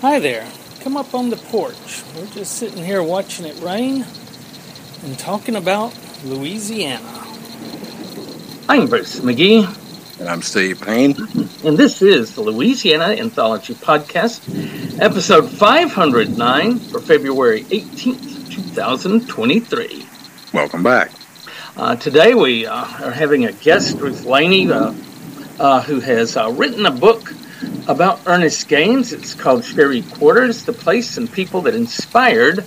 Hi there. Come up on the porch. We're just sitting here watching it rain and talking about Louisiana. I'm Bruce McGee. And I'm Steve Payne. And this is the Louisiana Anthology Podcast, episode 509 for February 18th, 2023. Welcome back. Uh, today we uh, are having a guest, Ruth Laney, uh, uh who has uh, written a book about Ernest Gaines. It's called Cherie Quarters, the place and people that inspired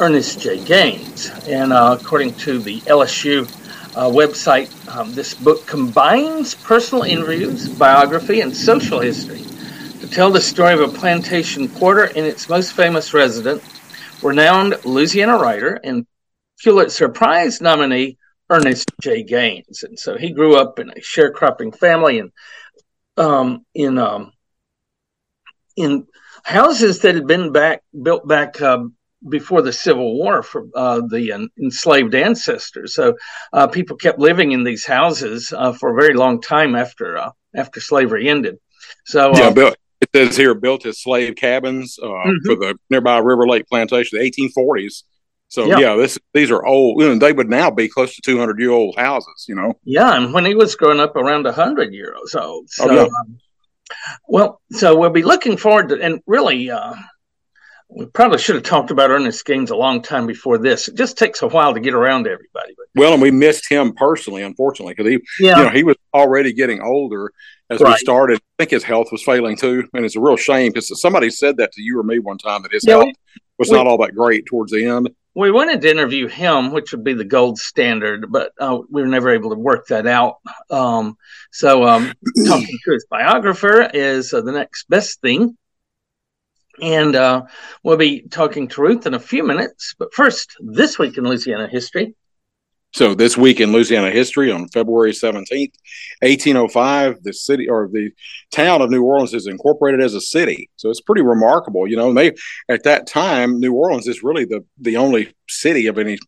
Ernest J. Gaines. And uh, according to the LSU website, um, this book combines personal interviews, biography, and social history to tell the story of a plantation quarter and its most famous resident, renowned Louisiana writer and Pulitzer Prize nominee Ernest J. Gaines. And so he grew up in a sharecropping family and um, in um, in houses that had been back built back uh, before the Civil War for uh, the enslaved ancestors. So uh, people kept living in these houses uh, for a very long time after uh, after slavery ended. So yeah, built, it says here built as slave cabins mm-hmm. for the nearby River Lake plantation, the 1840s. So yeah, yeah this these are old. You know, they would now be close to 200 year old houses. You know. Yeah, and when he was growing up, around 100 years old. So, oh, yeah. um, well, so we'll be looking forward to, and really, uh, we probably should have talked about Ernest Gaines a long time before this. It just takes a while to get around to everybody. But. Well, and we missed him personally, unfortunately, because he, yeah. you know, he was already getting older as right. we started. I think his health was failing too, and it's a real shame because somebody said that to you or me one time that his yeah, health was we, not all that great towards the end we wanted to interview him, which would be the gold standard, but uh, we were never able to work that out. Um, so, um, talking to his biographer is uh, the next best thing. And uh, we'll be talking to Ruth in a few minutes. But first, this week in Louisiana history. So this week in Louisiana history, on February seventeenth, eighteen oh five, the city or the town of New Orleans is incorporated as a city. So it's pretty remarkable, you know. And they at that time, New Orleans is really the the only city of any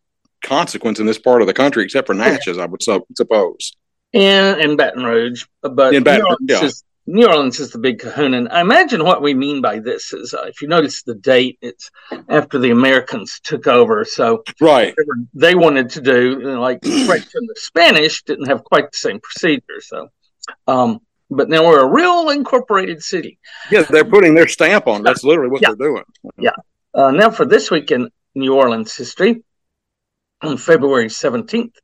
consequence in this part of the country, except for oh, Natchez, I would suppose. And and Baton Rouge, but in Baton, yeah. is New Orleans is the big kahuna. And I imagine what we mean by this is uh, if you notice the date, it's after the Americans took over. So, right, they wanted to do, you know, like French and the Spanish didn't have quite the same procedure. So, um, but now we're a real incorporated city. Yeah, they're putting their stamp on. That's literally what yeah. they're doing. Yeah. Uh, now for this week in New Orleans history, on February 17th,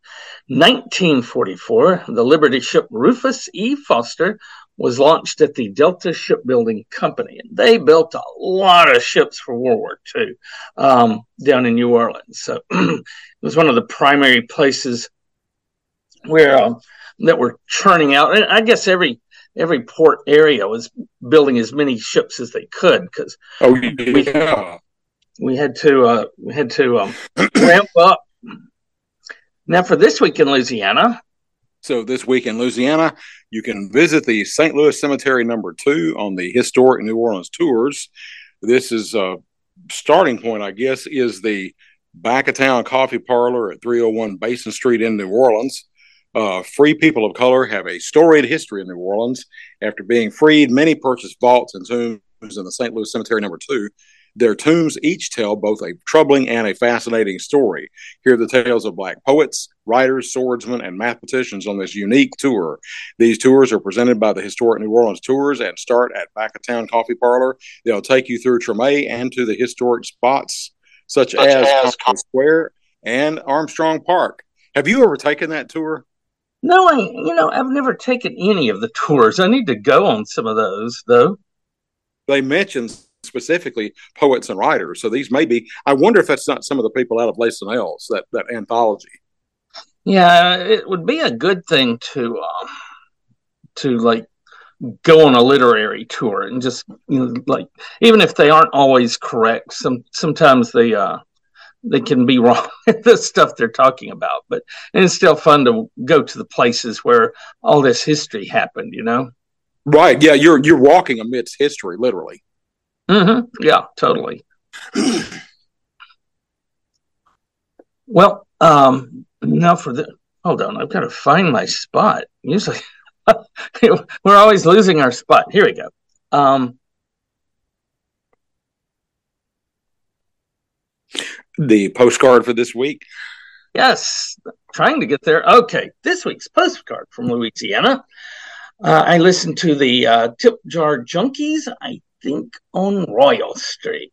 1944, the Liberty ship Rufus E. Foster was launched at the Delta Shipbuilding Company. And they built a lot of ships for World War II um, down in New Orleans. So it was one of the primary places where uh, that were churning out. And I guess every every port area was building as many ships as they could because oh, yeah. we, we had to uh, we had to um, ramp up. Now for this week in Louisiana, so this week in Louisiana, you can visit the St. Louis Cemetery number two on the historic New Orleans tours. This is a starting point, I guess, is the back of town coffee parlor at 301 Basin Street in New Orleans. Uh, free people of color have a storied history in New Orleans. After being freed, many purchased vaults and tombs in the St. Louis Cemetery number two their tombs each tell both a troubling and a fascinating story. Hear the tales of black poets, writers, swordsmen, and mathematicians on this unique tour. These tours are presented by the Historic New Orleans Tours and start at Back of Town Coffee Parlor. They'll take you through Treme and to the historic spots such, such as, as Square and Armstrong Park. Have you ever taken that tour? No, I you know I've never taken any of the tours. I need to go on some of those though. They mention specifically poets and writers. So these may be. I wonder if that's not some of the people out of Les Cenelles that that anthology. Yeah, it would be a good thing to um, to like go on a literary tour and just you know like even if they aren't always correct, some sometimes they uh they can be wrong the stuff they're talking about, but it's still fun to go to the places where all this history happened. You know. Right. Yeah. You're you're walking amidst history, literally. Mm-hmm. Yeah, totally. well, Um, now for the hold on, I've got to find my spot. Usually, we're always losing our spot. Here we go. Um, the postcard for this week. Yes, trying to get there. Okay, this week's postcard from Louisiana. Uh, I listened to the uh, Tip Jar Junkies, I think, on Royal Street.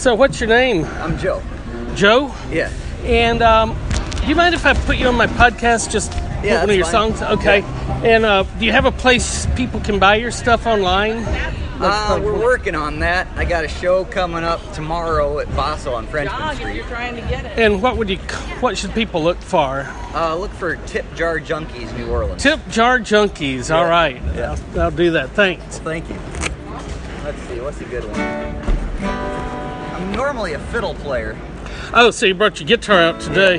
So, what's your name? I'm Joe. Joe? Yeah. And um, do you mind if I put you on my podcast? Just put Yeah, one of your fine. songs? Okay. And uh, do you have a place people can buy your stuff online? Uh, we're working on that. I got a show coming up tomorrow at Basso on Frenchmen Street. And what would you? What should people look for? Uh, look for Tip Jar Junkies, New Orleans. Tip jar junkies. All Yeah. right. Yeah. I'll, I'll do that. Thanks. Thank you. Let's see, what's a good one? I'm normally a fiddle player. Oh, so you brought your guitar out today?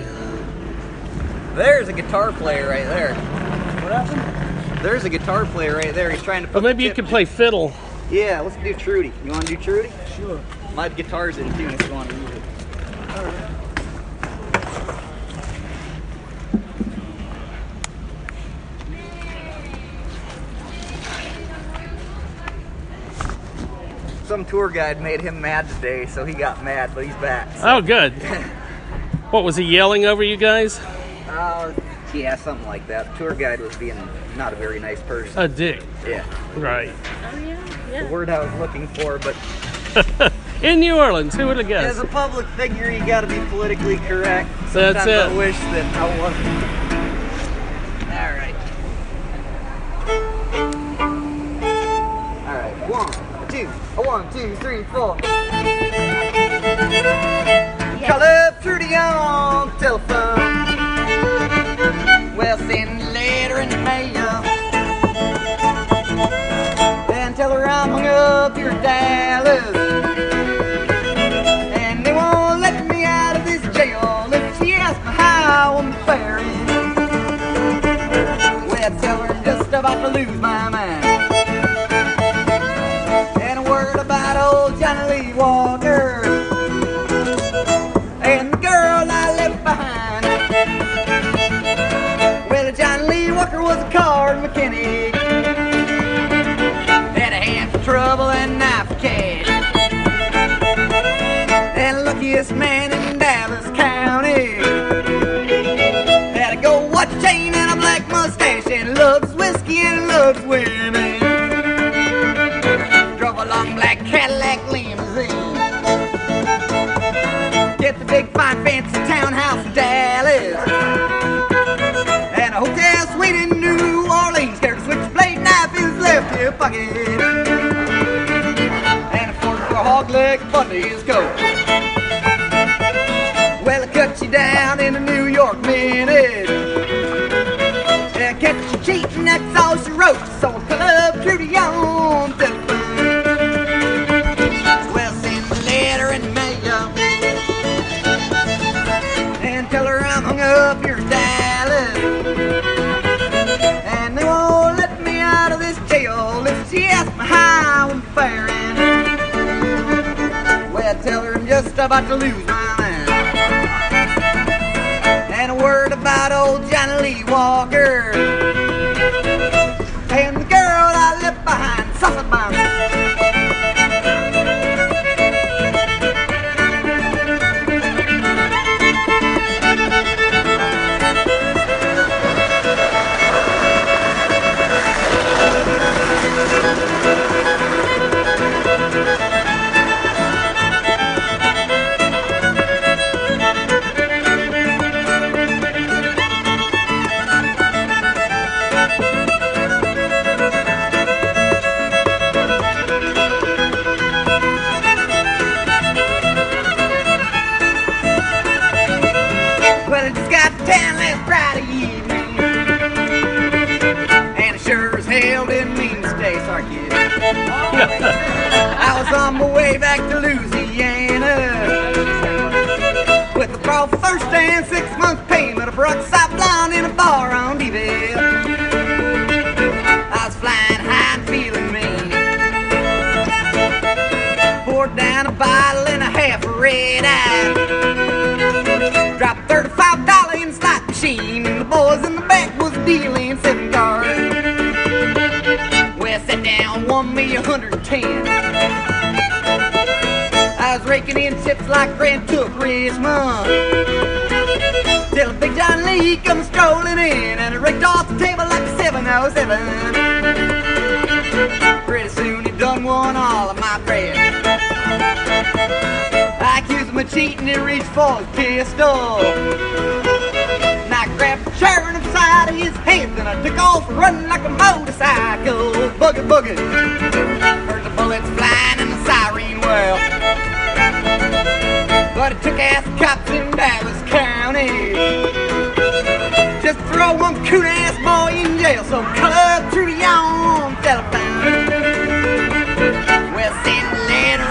There's a guitar player right there. What happened? There's a guitar player right there. He's trying to put. But maybe the you tip- could play fiddle. Yeah, let's do Trudy. You want to do Trudy? Sure. My guitar's in tune if you want to use it. Some tour guide made him mad today, so he got mad, but he's back. So. Oh, good. what was he yelling over you guys? Uh, yeah, something like that. Tour guide was being not a very nice person. A dick. yeah, Right. Oh yeah. yeah. The word I was looking for, but In New Orleans, who would have guessed? As a public figure, you got to be politically correct. So that's it. I wish that I wasn't. All right. All right. One, two, a one, two, three, four. Call up Trudy on telephone. Well, send a letter in the mail. And tell her I'm hung up here in Dallas. Luckiest man in Dallas County. Had a gold watch chain and a black mustache and loves whiskey and loves women. Drove a long black Cadillac limousine. Get the big fine fancy townhouse in Dallas. And a hotel suite in New Orleans. Carry a switchblade knife in his left hip pocket. And a quarter for a hog leg under his coat. I pull up Trudy on telephone. Well, send a letter in the mail. And tell her I'm hung up here in Dallas. And they won't let me out of this jail if she asks me how I'm faring. Well, tell her I'm just about to lose in chips like Grant took Richmond. Till big John Lee comes strolling in, and I raked off the table like a 707. Pretty soon he done won all of my bread. I accused him of cheating and reached for his pistol. And I grabbed the chair and the side of his hands and I took off running like a motorcycle. Boogie boogie. Ass cops in Dallas County. Just throw one coon ass boy in jail. So up through the on telephone. Well, send a letter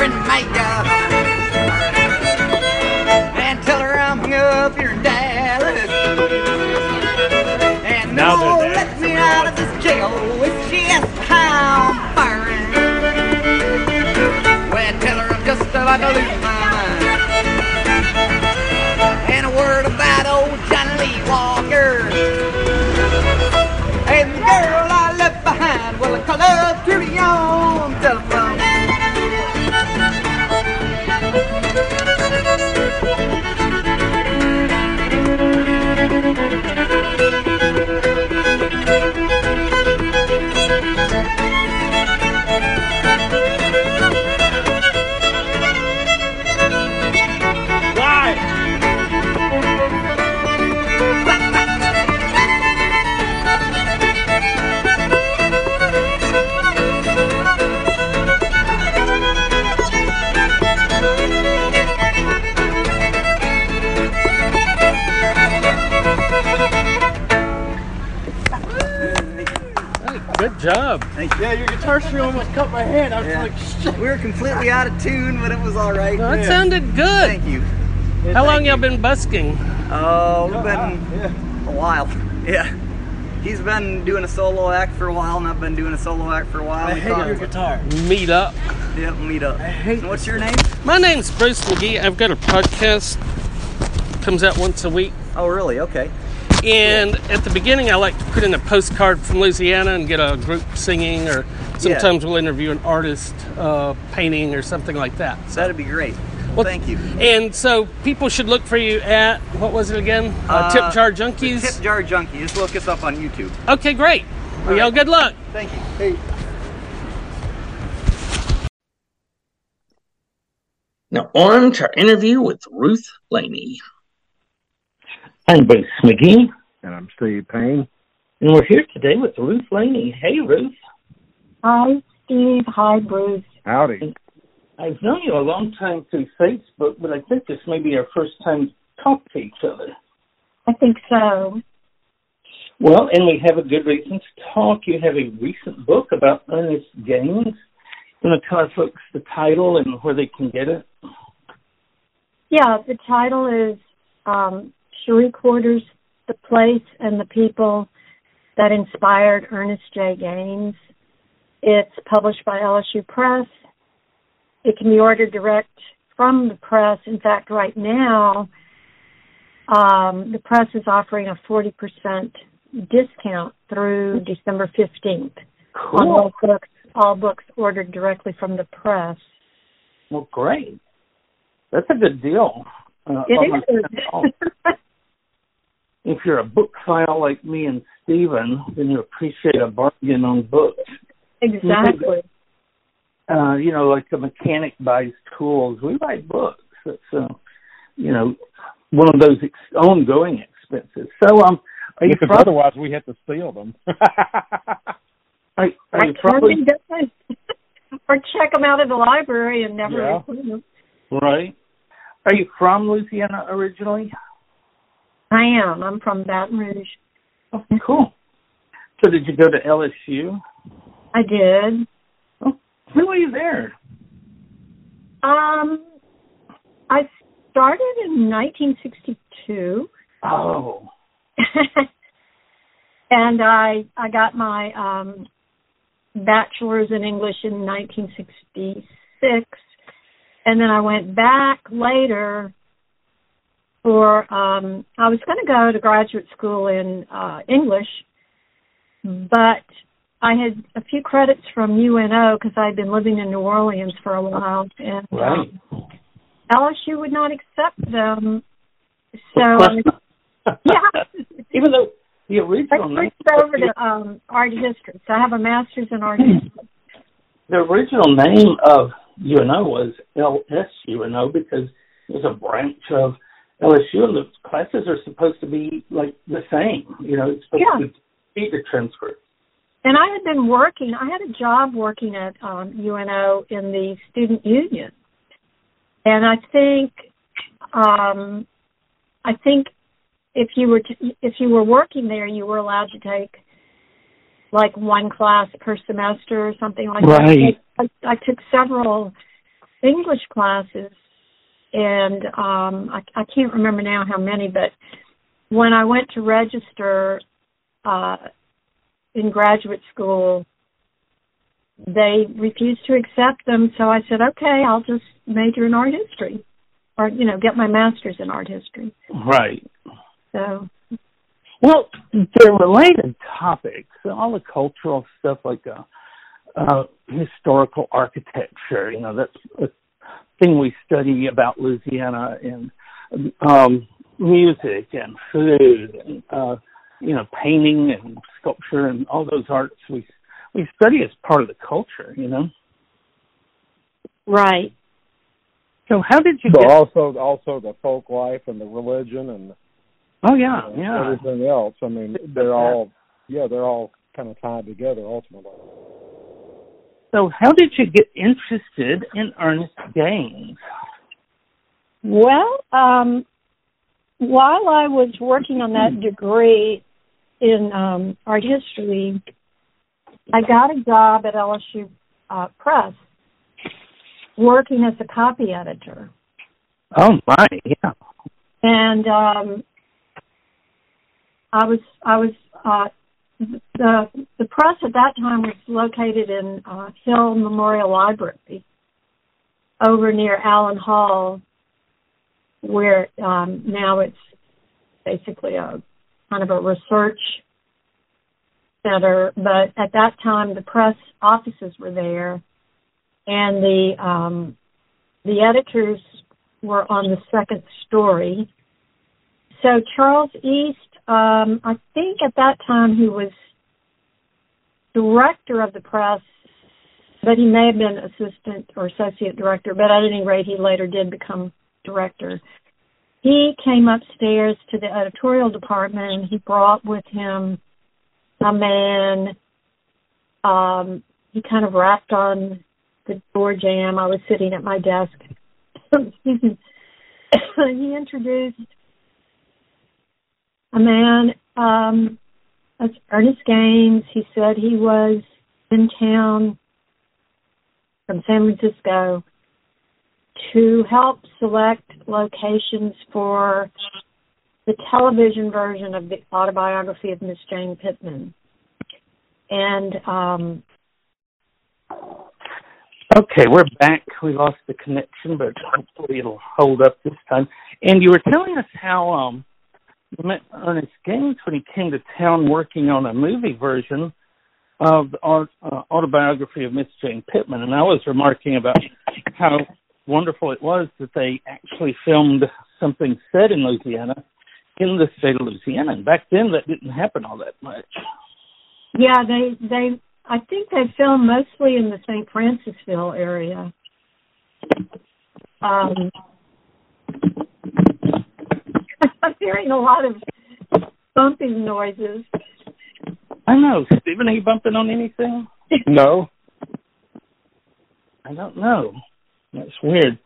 Hey, good job. Yeah, your guitar string almost cut my hand. I was Yeah. like, shit. We were completely out of tune, but it was all right. Well, that Yeah. sounded good. Thank you. How long y'all been busking? Oh, we've oh, been Yeah. a while. Yeah. He's been doing a solo act for a while, and I've been doing a solo act for a while. I We hate your guitar. Meet up. Yep, meet up. I hate And what's your name? My name's Bruce McGee. I've got a podcast. Comes out once a week. Oh, really? Okay. And at the beginning, I like to put in a postcard from Louisiana and get a group singing, or sometimes we'll interview an artist uh, painting or something like that. So that'd be great. Well, Thank you. And so people should look for you at what was it again? Uh, Uh, Tip Jar Junkies. Tip Jar Junkie. Just look us up on YouTube. Okay, great. Well, All y'all right. good luck. Thank you. Hey, Now, on to our interview with Ruth Laney. I'm Bruce McGee, and I'm Steve Payne. And we're here today with Ruth Laney. Hey, Ruth. Hi, Steve. Hi, Bruce. Howdy. I've known you a long time through Facebook, but I think this may be our first time to talk to each other. I think so. Well, and we have a good reason to talk. You have a recent book about Ernest Gaines. You want to tell our folks the title and where they can get it? Yeah, the title is um, Cherie Quarters, The Place and the People That Inspired Ernest J. Gaines. It's published by LSU Press. It can be ordered direct from the press. In fact, right now, um, the press is offering a 40% discount through December 15th on all books, all books ordered directly from the press. Well, great. That's a good deal. Uh, It is. all. if you're a book file like me and Steven, then you appreciate a bargain on books. exactly. Uh, you know, like a mechanic buys tools, we buy books. It's, uh, you know, one of those ex- ongoing expenses. So, um, are you Because from, otherwise we have to steal them. are, are you I probably, or check them out at the library and never Yeah. return them. right? Are you from Louisiana originally? I am. I'm from Baton Rouge. Oh, cool. So did you go to LSU? I did. Oh, when were you there? Um, I started in 1962. Oh. and I I got my um bachelor's in English in 1966 and then I went back later for um I was going to go to graduate school in uh English but I had a few credits from UNO because I'd been living in New Orleans for a while and right. um, LSU would not accept them so yeah. Even though the I original name, switched over to um, art history. So I have a master's in art history. the original name of UNO was LSUNO because it was a branch of LSU, and the classes are supposed to be like the same. You know, it's supposed Yeah. to be the transcript. And I had been working. I had a job working at um, UNO in the student union, and I think, um, I think if you were to, if you were working there, you were allowed to take like one class per semester or something like Right. that. I, I took several English classes, and um, I, I can't remember now how many, but when I went to register uh, in graduate school, they refused to accept them. So I said, okay, I'll just major in art history, or you know, get my master's in art history. Right. So Well, they're related topics. All the cultural stuff like uh, uh, historical architecture, you know, that's a thing we study about Louisiana and um, music and food and, uh, you know, painting and sculpture and all those arts we we study as part of the culture, you know. right, So how did you But get? also, also the folk life and the religion and Oh yeah, you know, yeah. everything else. I mean, they're all yeah, they're all kind of tied together ultimately. So how did you get interested in Ernest Gaines? Well, um, while I was working on that degree in um, art history, I got a job at LSU uh, Press working as a copy editor. Oh my, yeah. and um I was I was uh the press at that time was located in uh Hill Memorial Library over near Allen Hall where um now it's basically a kind of a research center. But at that time the press offices were there and the um the editors were on the second story. So Charles East, um, I think at that time he was director of the press, but he may have been assistant or associate director, but at any rate he later did become director. He came upstairs to the editorial department and he brought with him a man um he kind of rapped on the door jamb. I was sitting at my desk. He introduced a man, um, that's Ernest Gaines. He said he was in town from San Francisco to help select locations for the television version of the autobiography of Miss Jane Pittman. And um, Okay, we're back. We lost the connection, but hopefully it'll hold up this time. And you were telling us how um Ernest Gaines when he came to town working on a movie version of the art, uh, autobiography of Miss Jane Pittman, and I was remarking about how wonderful it was that they actually filmed something set in Louisiana in the state of Louisiana. And back then, that didn't happen all that much. yeah, they they I think they filmed mostly in the St. Francisville area. Um, I'm hearing a lot of bumping noises. I know, Stephen. Are you bumping on anything? No, I don't know. That's weird.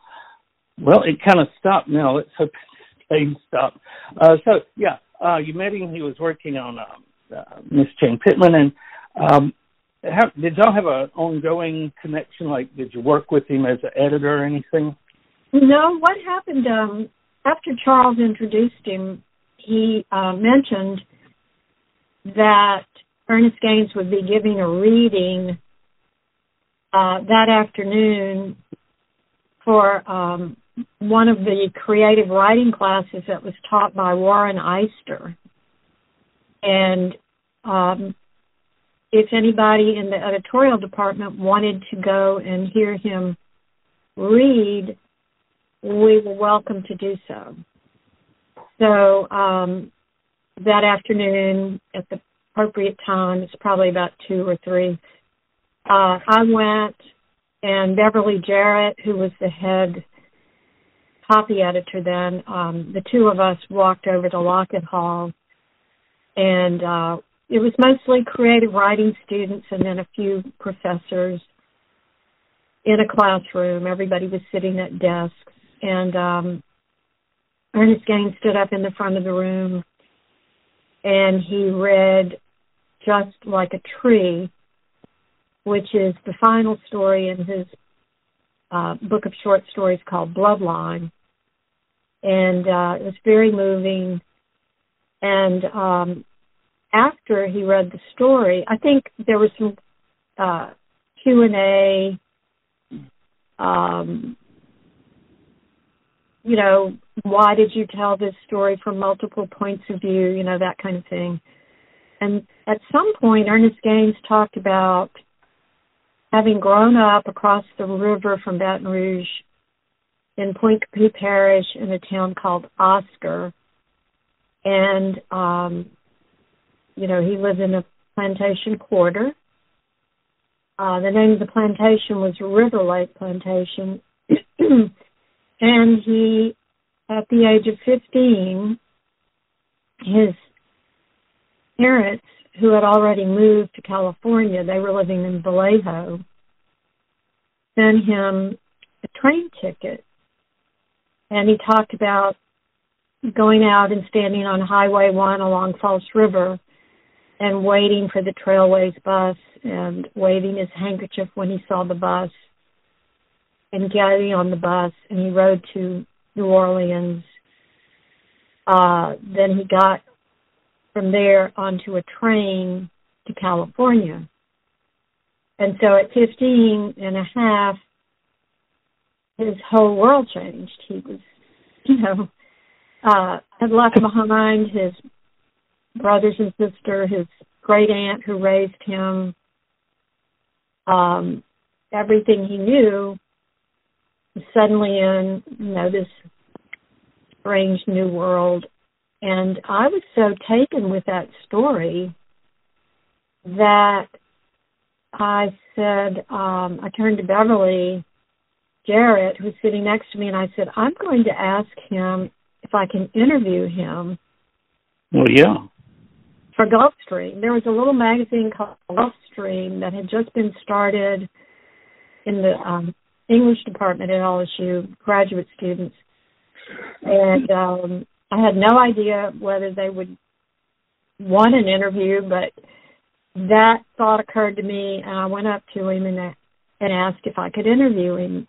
Well, it kind of stopped now. Let's hope it stays stopped. Uh, so, yeah, uh, you met him. He was working on uh, uh, Miss Jane Pittman, and um, how, did y'all have an ongoing connection? Like, did you work with him as an editor or anything? No, what happened um, after Charles introduced him, he uh, mentioned that Ernest Gaines would be giving a reading uh, that afternoon for um, one of the creative writing classes that was taught by Warren Eyster. And um, if anybody in the editorial department wanted to go and hear him read, we were welcome to do so. So um, that afternoon, at the appropriate time, it's probably about two or three, uh, I went and Beverly Jarrett, who was the head copy editor then, um, the two of us walked over to Lockett Hall and uh, it was mostly creative writing students and then a few professors in a classroom. Everybody was sitting at desks and um, Ernest Gaines stood up in the front of the room and he read Just Like a Tree, which is the final story in his uh, book of short stories called Bloodline. And uh, it was very moving. And um, after he read the story, I think there was some uh, Q and A. Um, you know, why did you tell this story from multiple points of view? You know, that kind of thing. And at some point, Ernest Gaines talked about having grown up across the river from Baton Rouge in Pointe Coupee Parish in a town called Oscar. And, um, you know, he lived in a plantation quarter. Uh, the name of the plantation was River Lake Plantation. and he, at the age of 15, his parents who had already moved to California, they were living in Vallejo, sent him a train ticket. And he talked about going out and standing on Highway 1 along False River and waiting for the Trailways bus and waving his handkerchief when he saw the bus and getting on the bus and he rode to New Orleans. Uh, then he got from there onto a train to California. And so at 15 and a half, his whole world changed. He was, you know, uh, had left behind his brothers and sister, his great aunt who raised him, um, everything he knew, suddenly in, you know, this strange new world and I was so taken with that story that I said, um, I turned to Beverly Jarrett, who's sitting next to me, and I said, I'm going to ask him if I can interview him. Well, yeah. For Gulfstream. There was a little magazine called Gulfstream that had just been started in the um, English department at LSU, graduate students. And um, I had no idea whether they would want an interview, but that thought occurred to me, and I went up to him and and asked if I could interview him,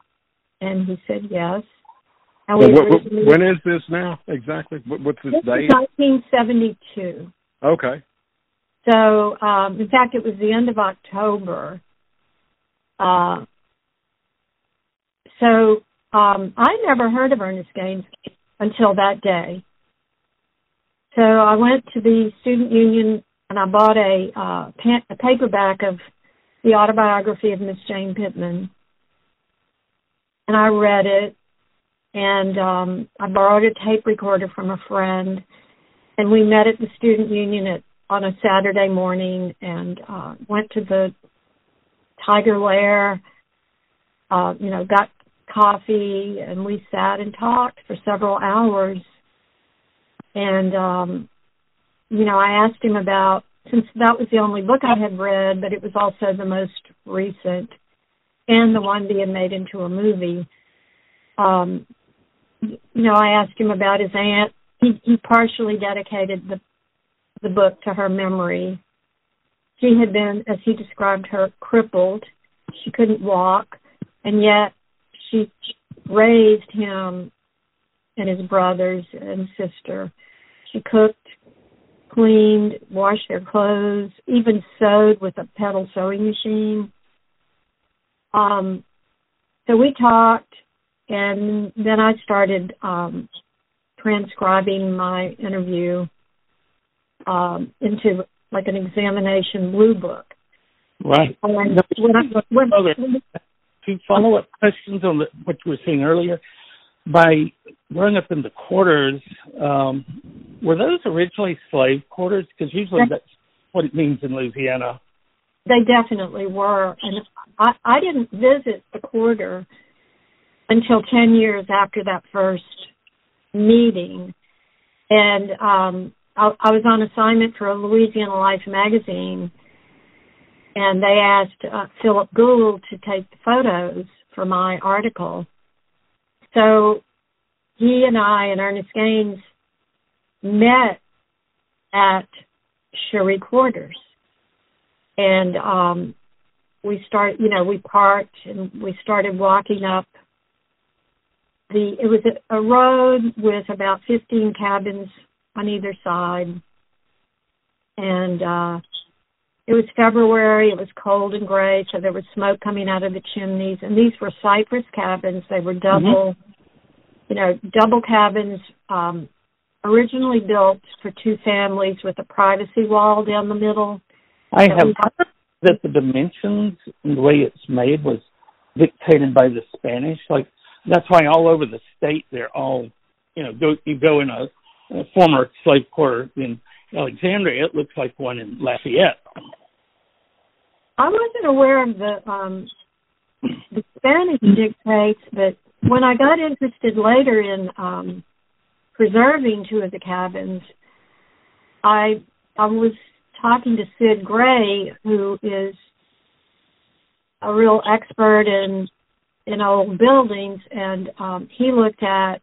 and he said yes. And we what, what, when is this now exactly? What, what's the date? 1972. Okay. So, um, in fact, it was the end of October. Uh, so um, I never heard of Ernest Gaines until that day. So I went to the student union and I bought a, uh, pa- a paperback of the autobiography of Miss Jane Pittman. And I read it and um, I borrowed a tape recorder from a friend and we met at the student union at on a Saturday morning and uh, went to the Tiger Lair, uh, you know, got coffee and we sat and talked for several hours and, um, you know, I asked him about, since that was the only book I had read, but it was also the most recent and the one being made into a movie. Um, you know, I asked him about his aunt. He, he partially dedicated the the book to her memory, she had been, as he described her, crippled. She couldn't walk, and yet she raised him and his brothers and sister. She cooked, cleaned, washed their clothes, even sewed with a pedal sewing machine. Um, so we talked, and then I started um, transcribing my interview um, into like an examination blue book. Right. And when I, when, when, Two follow up questions on the, what you were saying earlier. By growing up in the quarters, um, were those originally slave quarters? Because usually that's what it means in Louisiana. They definitely were, and I, I didn't visit the quarter until ten years after that first meeting, and um, I, I was on assignment for a Louisiana Life magazine, and they asked uh, Philip Gould to take the photos for my article. So he and I and Ernest Gaines met at Cherie Quarters, and um, we start. You know, we parked and we started walking up the. It was a, a road with about fifteen cabins on either side, and uh, it was February. It was cold and gray, so there was smoke coming out of the chimneys. And these were cypress cabins. They were double, mm-hmm. you know, double cabins, um, originally built for two families with a privacy wall down the middle. I have heard that the dimensions and the way it's made was dictated by the Spanish. Like that's why all over the state they're all, you know, go you go in a, a former slave quarter in Alexandria, it looks like one in Lafayette. I wasn't aware of the um, the Spanish dictates, but when I got interested later in um, preserving two of the cabins, I I was talking to Sid Gray, who is a real expert in in old buildings, and um, he looked at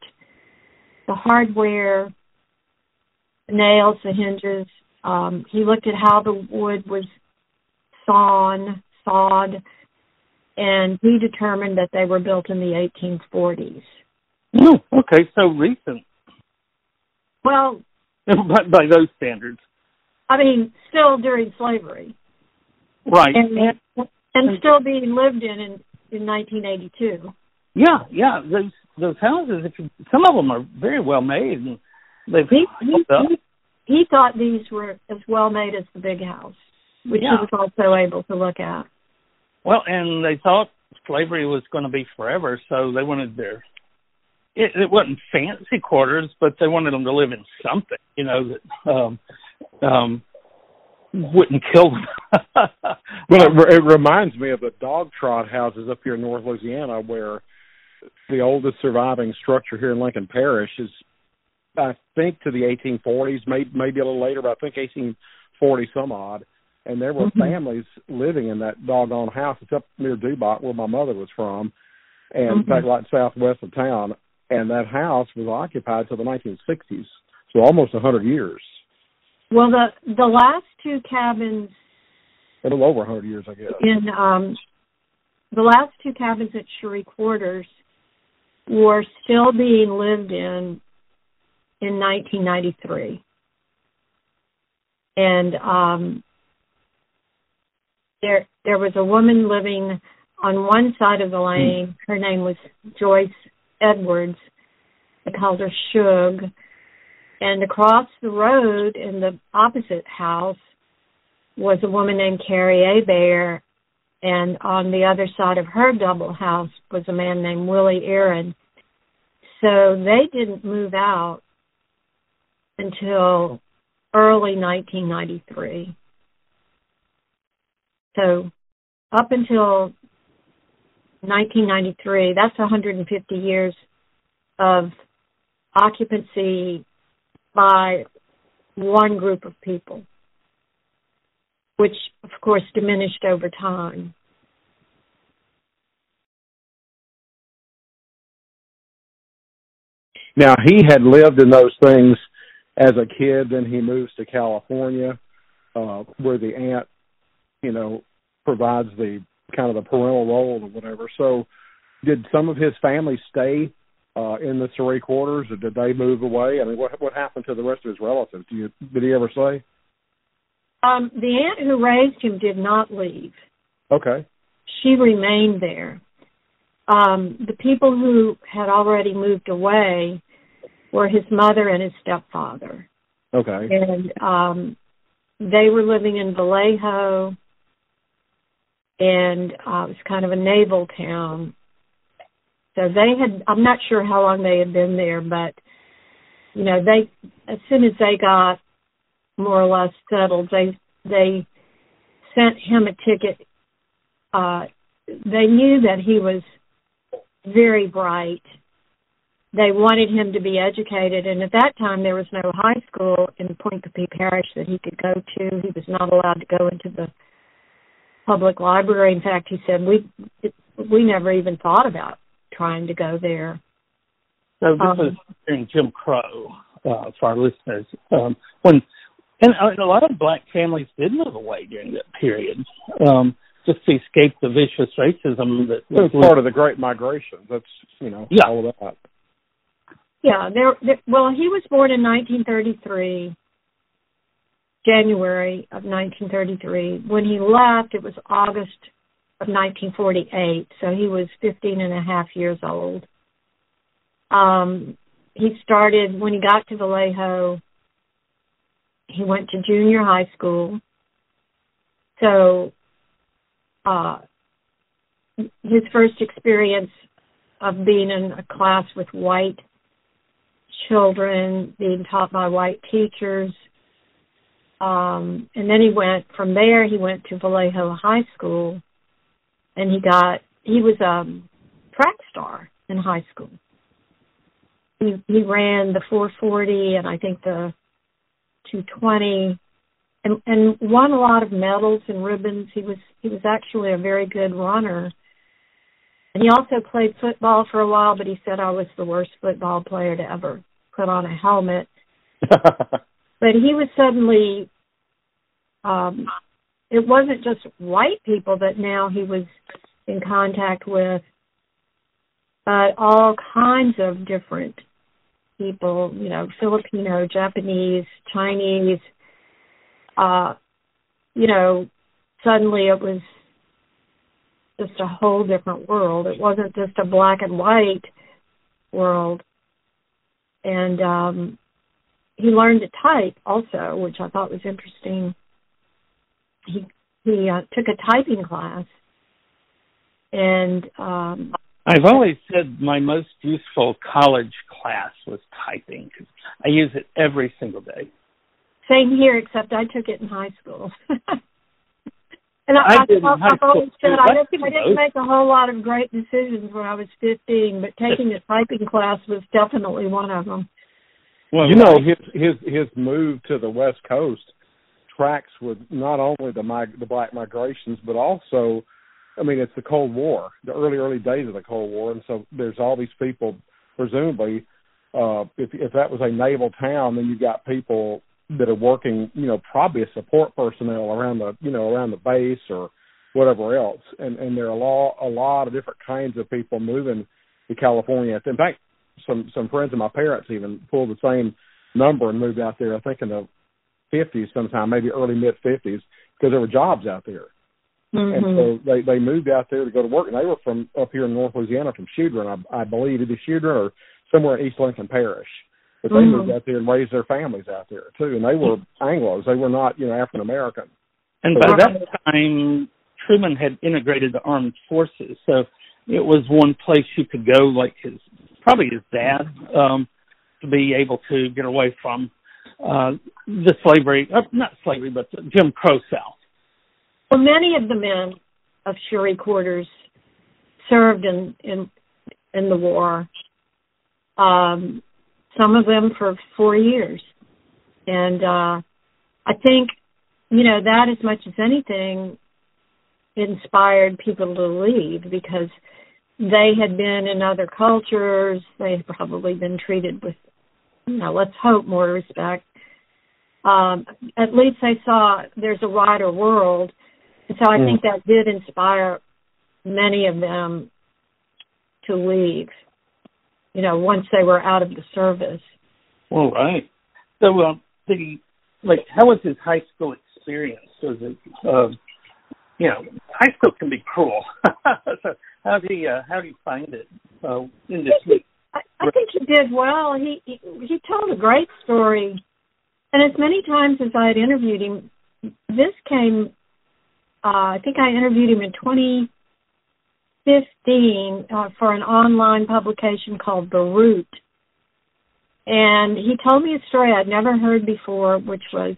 the hardware nails, the hinges. Um, he looked at how the wood was sawn, sawed, and he determined that they were built in the 1840s. Oh, okay, so recent. Well, by, by those standards. I mean, still during slavery. Right. And, and, and still being lived in in, in 1982. Yeah, yeah. Those those houses, if you, some of them are very well made, and they've he, he, he, he thought these were as well made as the big house, which Yeah. he was also able to look at. Well, and they thought slavery was going to be forever, so they wanted their. It, it wasn't fancy quarters, but they wanted them to live in something, you know, that um, um, wouldn't kill them. Well, it, re- it reminds me of the dog trot houses up here in North Louisiana, where the oldest surviving structure here in Lincoln Parish is, I think, to the 1840s, maybe maybe a little later, but I think 1840 some odd. And there were Mhm. families living in that doggone house. It's up near Dubach, where my mother was from, and in Mhm. fact, like southwest of town. And that house was occupied till the 1960s, so almost a 100 years. Well, the the last two cabins A little over a 100 years, I guess. in um, the last two cabins at Cherie Quarters were still being lived in in 1993, and um, there there was a woman living on one side of the lane. Her name was Joyce Edwards. They called her Shug. And across the road in the opposite house was a woman named Carrie Bear, and on the other side of her double house was a man named Willie Aaron. So they didn't move out until early 1993. So up until 1993, that's 150 years of occupancy by one group of people, which of course diminished over time. Now he had lived in those things as a kid. Then he moves to California, uh, where the aunt you know, provides the kind of the parental role or whatever. So, did some of his family stay uh, in the Cherie quarters, or did they move away? I mean, what what happened to the rest of his relatives? Do you did he ever say? Um, the aunt who raised him did not leave. Okay. She remained there. Um, the people who had already moved away were his mother and his stepfather. Okay. And um, they were living in Vallejo, and uh, it was kind of a naval town. So they had, I'm not sure how long they had been there, but, you know, they, as soon as they got more or less settled, they, they sent him a ticket. Uh, they knew that he was very bright. They wanted him to be educated, and at that time there was no high school in Pointe Coupee Parish that he could go to. He was not allowed to go into the public library. In fact, he said we we never even thought about trying to go there. So this um, is during Jim Crow uh, for our listeners. Um, when and, and a lot of black families did move away during that period. Um, just to escape the vicious racism that was part of the Great Migration. That's you know yeah. all of that. Yeah, there, there. Well, he was born in 1933, January of 1933. When he left, it was August of 1948, so he was 15 and a half years old. Um, he started when he got to Vallejo. He went to junior high school. So uh, his first experience of being in a class with white children, being taught by white teachers. Um, and then he went from there. He went to Vallejo High School, and he got he was a track star in high school. He he ran the 440 and I think the 220 and and won a lot of medals and ribbons. He was he was actually a very good runner. And he also played football for a while, but he said I was the worst football player to ever put on a helmet. but he was suddenly um it wasn't just white people that now he was in contact with, but all kinds of different people, you know, Filipino, Japanese, Chinese, uh, you know, suddenly it was just a whole different world. It wasn't just a black and white world. And um he learned to type also, which I thought was interesting. He he uh, took a typing class and um I've always said my most useful college class was typing because I use it every single day. Same here, except I took it in high school. and I, I, did I, I've always said I didn't, I didn't make a whole lot of great decisions when I was 15, but taking a typing class was definitely one of them. Well, you know, his his his move to the West Coast tracks with not only the mig- the black migrations, but also, I mean, it's the Cold War, the early early days of the Cold War, and so there's all these people, presumably, uh, if if that was a naval town, then you've got people that are working, you know, probably a support personnel around the, you know, around the base or whatever else. And and there are a lot a lot of different kinds of people moving to California. In fact, some some friends of my parents even pulled the same number and moved out there. I think in the fifties sometime, maybe early mid fifties, because there were jobs out there. Mm-hmm. And so they they moved out there to go to work, and they were from up here in North Louisiana, from Choudrant, I, I believe, either Choudrant or somewhere in East Lincoln Parish. But they mm-hmm. moved out there and raised their families out there too, and they were Anglo's. They were not, you know, African American. And by that time, Truman had integrated the armed forces, so it was one place you could go, like his probably his dad, um, to be able to get away from uh, the slavery, uh, not slavery, but the Jim Crow South. Well, many of the men of Cherie quarters served in in in the war. Um, some of them for four years. And uh, I think, you know, that as much as anything inspired people to leave because they had been in other cultures. They had probably been treated with, you know, let's hope more respect. Um, at least they saw there's a wider world. And so I mm. think that did inspire many of them to leave, you know, once they were out of the service. All right. So, uh, the like, how was his high school experience? Was it, uh, you know, high school can be cruel. so, how do you uh, how do you find it uh, in this week? I, I think he did well. He, he he told a great story, and as many times as I had interviewed him, this came. Uh, I think I interviewed him in 2015 uh, for an online publication called The Root, and he told me a story I'd never heard before, which was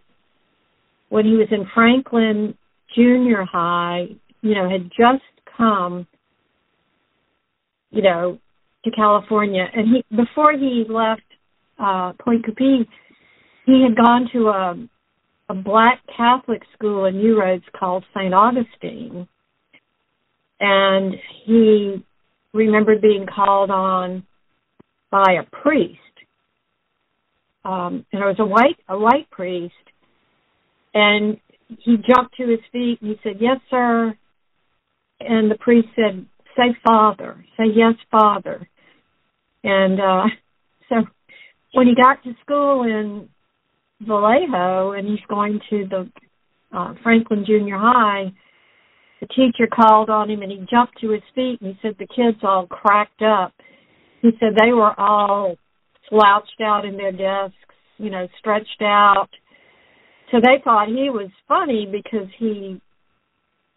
when he was in Franklin Junior High. You know, had just come you know, to California. And he before he left uh Pointe Coupee, he had gone to a a black Catholic school in New Roads called St. Augustine. And he remembered being called on by a priest. Um, and it was a white a white priest. And he jumped to his feet and he said, Yes, sir. And the priest said, say father, say yes, father. And uh so when he got to school in Vallejo and he's going to the uh Franklin Junior High, the teacher called on him and he jumped to his feet and he said the kids all cracked up. He said they were all slouched out in their desks, you know, stretched out. So they thought he was funny because he,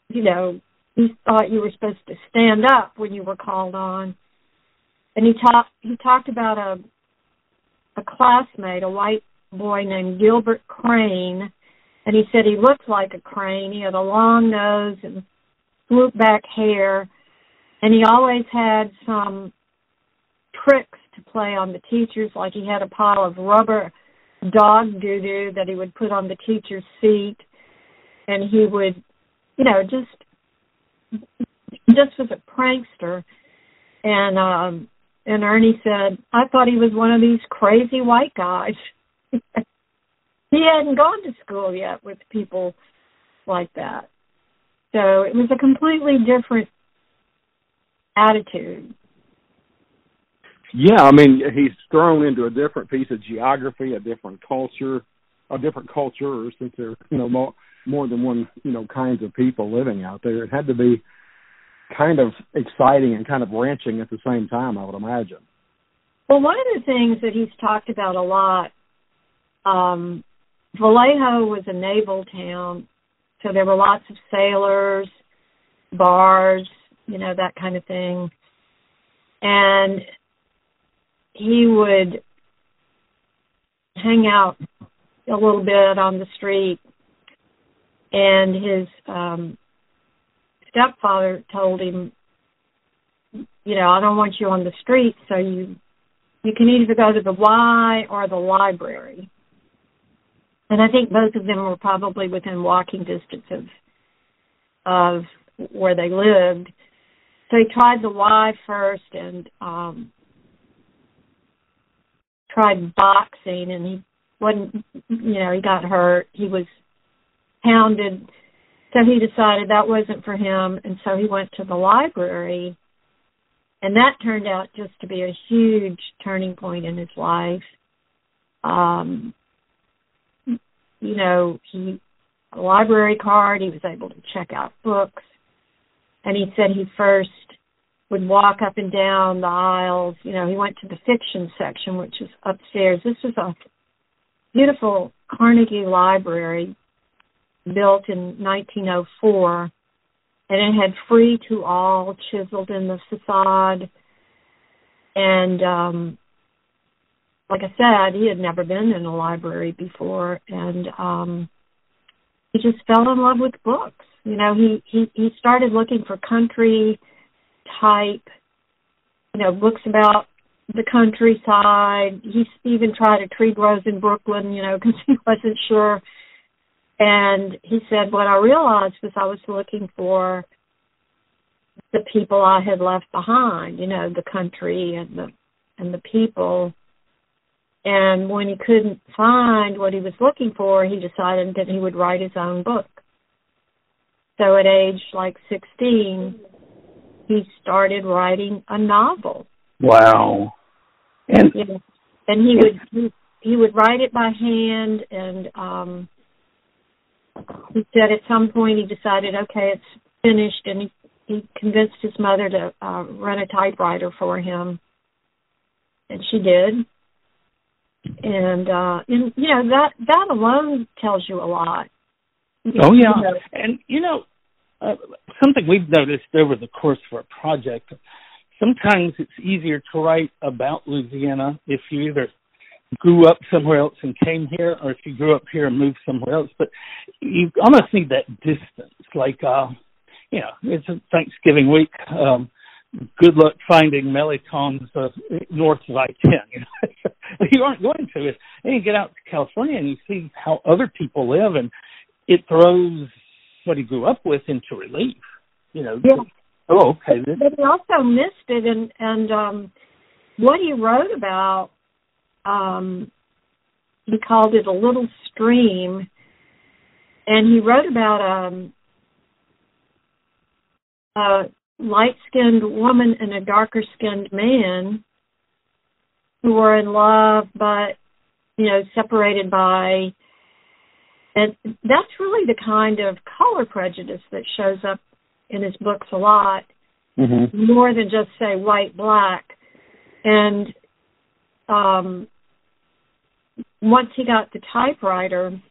you know, he thought you were supposed to stand up when you were called on. And he talked he talked about a a classmate, a white boy named Gilbert Crane, and he said he looked like a crane. He had a long nose and swoop back hair, and he always had some tricks to play on the teachers, like he had a pile of rubber dog doo doo that he would put on the teacher's seat, and he would, you know, just just was a prankster. And um and Ernie said, I thought he was one of these crazy white guys. he hadn't gone to school yet with people like that. So it was a completely different attitude. Yeah, I mean, he's thrown into a different piece of geography, a different culture, a different culture, since there, are, you know, more more than one, you know, kinds of people living out there. It had to be kind of exciting and kind of wrenching at the same time, I would imagine. Well, one of the things that he's talked about a lot, um, Vallejo was a naval town, so there were lots of sailors, bars, you know, that kind of thing. And he would hang out a little bit on the street and his um stepfather told him, you know, I don't want you on the street, so you you can either go to the Y or the library. And I think both of them were probably within walking distance of of where they lived. So he tried the Y first and um tried boxing and he wasn't you know, he got hurt. He was pounded so he decided that wasn't for him, and so he went to the library, and that turned out just to be a huge turning point in his life. Um, you know, he a library card. He was able to check out books, and he said he first would walk up and down the aisles. You know, he went to the fiction section, which is upstairs. This was a beautiful Carnegie Library built in 1904, and it had free to all chiseled in the facade. And um, like I said, he had never been in a library before, and um, he just fell in love with books. You know, he he he started looking for country type, you know, books about the countryside. He even tried a tree grows in Brooklyn, you know, because he wasn't sure and he said, what I realized was I was looking for the people I had left behind, you know, the country and the and the people. And when he couldn't find what he was looking for, he decided that he would write his own book. So at age like 16, he started writing a novel. Wow. And know, and he would he, he would write it by hand and um he said at some point he decided okay it's finished and he he convinced his mother to uh run a typewriter for him and she did and uh and you know that that alone tells you a lot. Oh yeah. You know, and you know uh, something we've noticed over the course of our project sometimes it's easier to write about louisiana if you either grew up somewhere else and came here or if you grew up here and moved somewhere else. But you almost need that distance like uh you know it's a thanksgiving week um good luck finding Mirlitons uh, north of I-10. You, know? you aren't going to. And you get out to California and you see how other people live, and it throws what he grew up with into relief. You know. Yeah. Oh, okay. But he also missed it, and and um, what he wrote about, um, he called it a little stream, and he wrote about um, uh, light skinned woman and a darker skinned man who are in love but you know separated by and that's really the kind of color prejudice that shows up in his books a lot mm-hmm. more than just say white black and um once he got the typewriter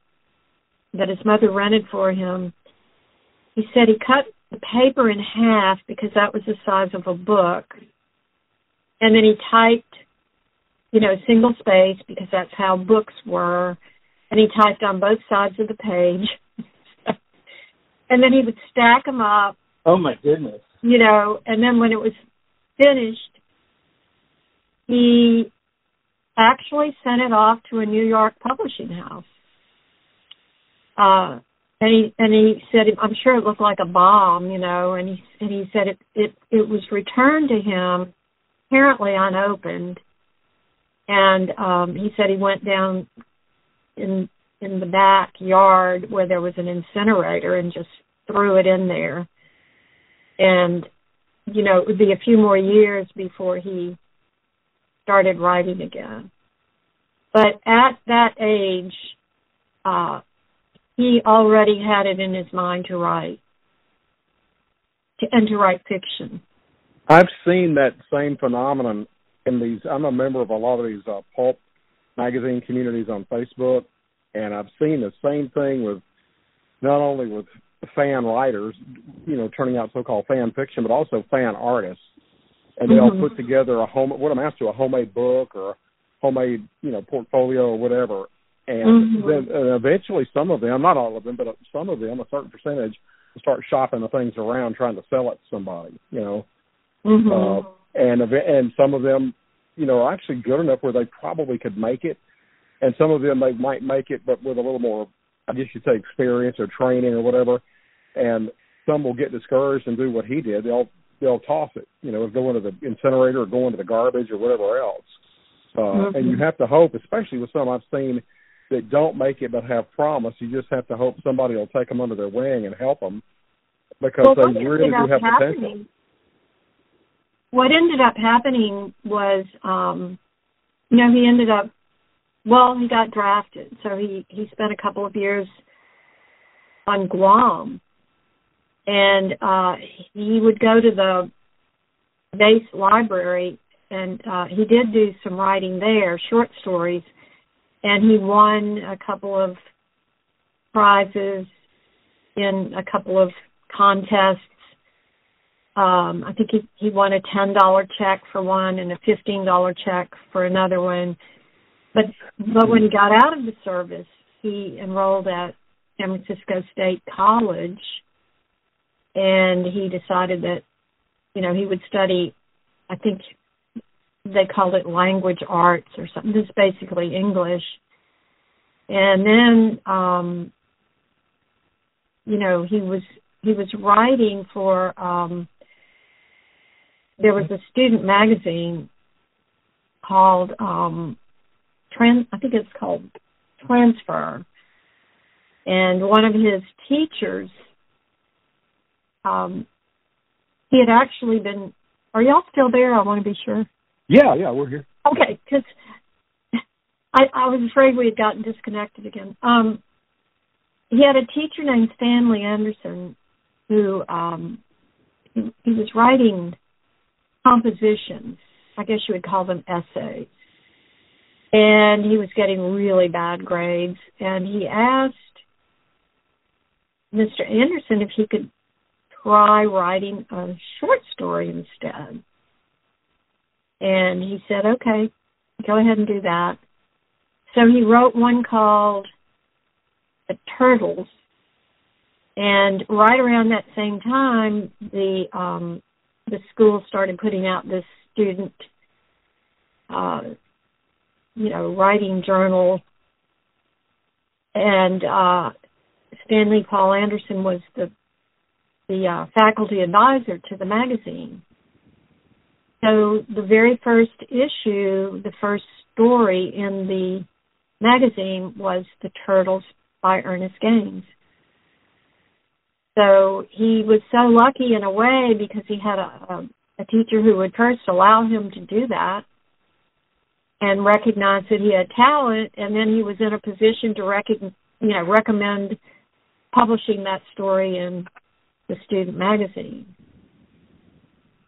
that his mother rented for him he said he cut the paper in half because that was the size of a book. And then he typed, you know, single space because that's how books were. And he typed on both sides of the page. and then he would stack them up. Oh my goodness. You know, and then when it was finished, he actually sent it off to a New York publishing house. Uh, and he and he said I'm sure it looked like a bomb, you know, and he and he said it it it was returned to him apparently unopened, and um he said he went down in in the backyard where there was an incinerator and just threw it in there, and you know it would be a few more years before he started writing again, but at that age. uh he already had it in his mind to write to, and to write fiction. I've seen that same phenomenon in these. I'm a member of a lot of these uh, pulp magazine communities on Facebook, and I've seen the same thing with not only with fan writers, you know, turning out so-called fan fiction, but also fan artists, and they'll mm-hmm. put together a home what amounts to a homemade book or a homemade, you know, portfolio or whatever, and mm-hmm. then uh, eventually some of them, not all of them, but some of them, a certain percentage, will start shopping the things around trying to sell it to somebody, you know. Mm-hmm. Uh, and and some of them, you know, are actually good enough where they probably could make it, and some of them they might make it, but with a little more, I guess you'd say, experience or training or whatever. And some will get discouraged and do what he did. They'll they'll toss it, you know, go into the incinerator or go into the garbage or whatever else. Uh, mm-hmm. And you have to hope, especially with some I've seen that don't make it but have promise. You just have to hope somebody will take them under their wing and help them because well, they really do have potential. What ended up happening was, um, you know, he ended up, well, he got drafted, so he he spent a couple of years on Guam, and uh, he would go to the base library, and uh, he did do some writing there, short stories and he won a couple of prizes in a couple of contests. Um, I think he he won a ten dollar check for one and a fifteen dollar check for another one. But but when he got out of the service, he enrolled at San Francisco State College, and he decided that you know he would study. I think they called it language arts or something. This is basically English. And then, um, you know, he was he was writing for. Um, there was a student magazine called um, trans. I think it's called Transfer. And one of his teachers um, he had actually been. Are y'all still there? I want to be sure. Yeah, yeah, we're here. Okay, because I, I was afraid we had gotten disconnected again. Um, he had a teacher named Stanley Anderson who um, he, he was writing compositions. I guess you would call them essays. And he was getting really bad grades. And he asked Mr. Anderson if he could try writing a short story instead. And he said, okay, go ahead and do that. So he wrote one called The Turtles. And right around that same time, the um, the school started putting out this student, uh, you know, writing journal. And uh, Stanley Paul Anderson was the the uh, faculty advisor to the magazine. So the very first issue, the first story in the magazine was The Turtles by Ernest Gaines. So he was so lucky in a way because he had a, a, teacher who would first allow him to do that and recognize that he had talent, and then he was in a position to recognize, you know, recommend publishing that story in the student magazine.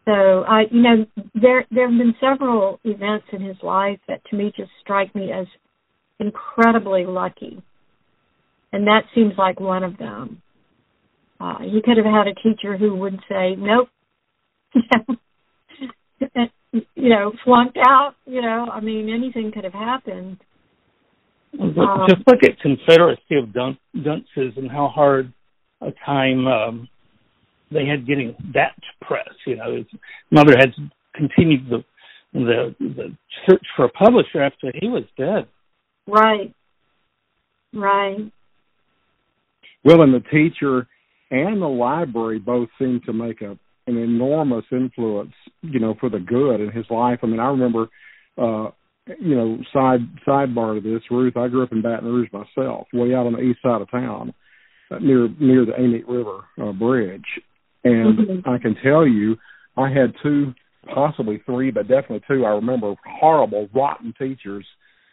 So I, you know, there there have been several events in his life that to me just strike me as incredibly lucky, and that seems like one of them. Uh, he could have had a teacher who would say, "Nope," you know, flunked out. You know, I mean, anything could have happened. Um, Just look at Confederacy of dun- dunces and how hard a time um, they had getting that to press. You know, his mother had continued the the the search for a publisher after he was dead. Right. Right. Well, and the teacher and the library both seemed to make a an enormous influence, you know, for the good in his life. I mean, I remember, uh, you know, side sidebar to this, Ruth. I grew up in Baton Rouge myself, way out on the east side of town, uh, near near the Amite River uh, Bridge, and mm-hmm. I can tell you, I had two, possibly three, but definitely two. I remember horrible, rotten teachers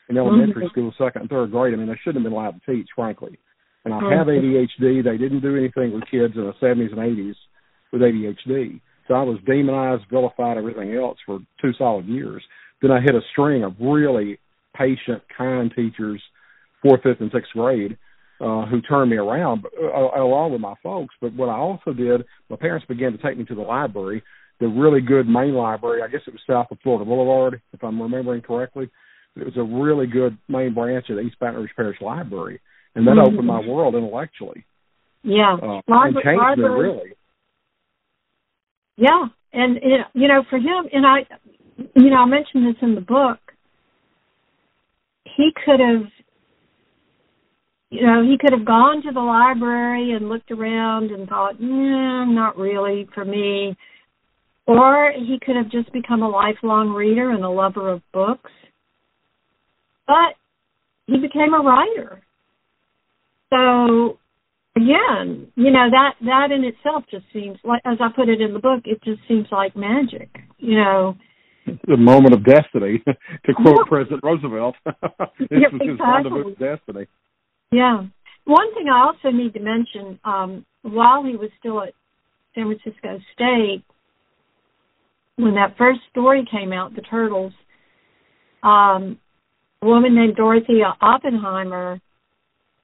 in elementary mm-hmm. school, second and third grade. I mean, they shouldn't have been allowed to teach, frankly. And I have mm-hmm. ADHD. They didn't do anything with kids in the 70s and 80s with ADHD. So I was demonized, vilified, everything else for two solid years. Then I hit a string of really patient, kind teachers, fourth, fifth, and sixth grade, uh, who turned me around, uh, along with my folks. But what I also did, my parents began to take me to the library, the really good main library. I guess it was south of Florida Boulevard, if I'm remembering correctly. But It was a really good main branch of the East Baton Rouge Parish Library, and that mm-hmm. opened my world intellectually. Yeah, uh, and changed library. me really. Yeah, and you know, for him, and I, you know, I mentioned this in the book. He could have you know, he could have gone to the library and looked around and thought, nah, not really for me. Or he could have just become a lifelong reader and a lover of books. But he became a writer. So again, you know, that that in itself just seems like as I put it in the book, it just seems like magic, you know. The moment of destiny, to quote yeah. President Roosevelt. this yeah, was his rendezvous with destiny. Yeah. One thing I also need to mention, um, while he was still at San Francisco State, when that first story came out, The Turtles, um, a woman named Dorothea Oppenheimer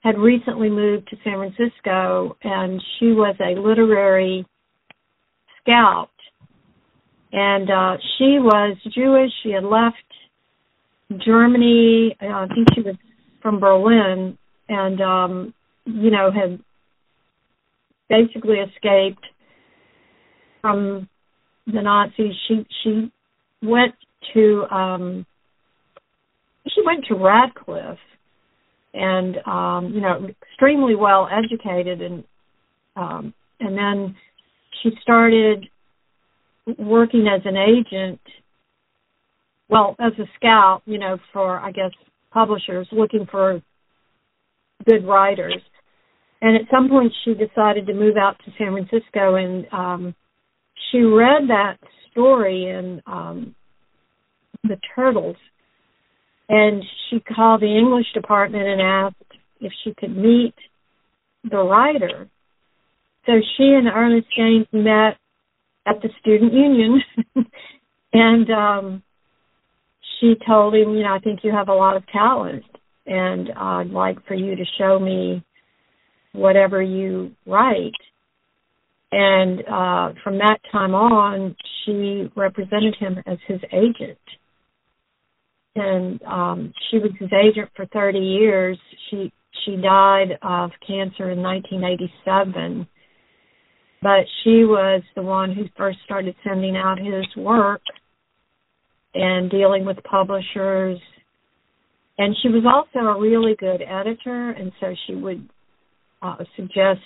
had recently moved to San Francisco and she was a literary scout. And uh, she was Jewish. She had left Germany. Uh, I think she was from Berlin and um, you know had basically escaped from the Nazis. She she went to um, she went to Radcliffe, and um, you know extremely well educated, and um, and then she started working as an agent. Well, as a scout, you know, for I guess publishers looking for good writers. and at some point she decided to move out to San Francisco and um she read that story in um the turtles and she called the English department and asked if she could meet the writer. So she and Ernest Gaines met at the student union and um she told him, you know, I think you have a lot of talent and I'd like for you to show me whatever you write. And uh, from that time on, she represented him as his agent. And um, she was his agent for 30 years. She she died of cancer in 1987, but she was the one who first started sending out his work and dealing with publishers. And she was also a really good editor, and so she would uh, suggest,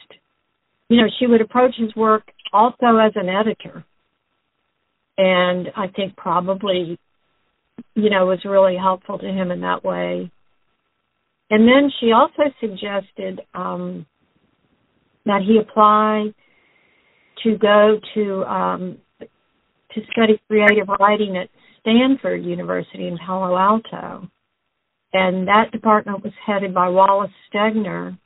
you know, she would approach his work also as an editor. And I think probably, you know, was really helpful to him in that way. And then she also suggested um, that he apply to go to um, to study creative writing at Stanford University in Palo Alto. And that department was headed by Wallace Stegner,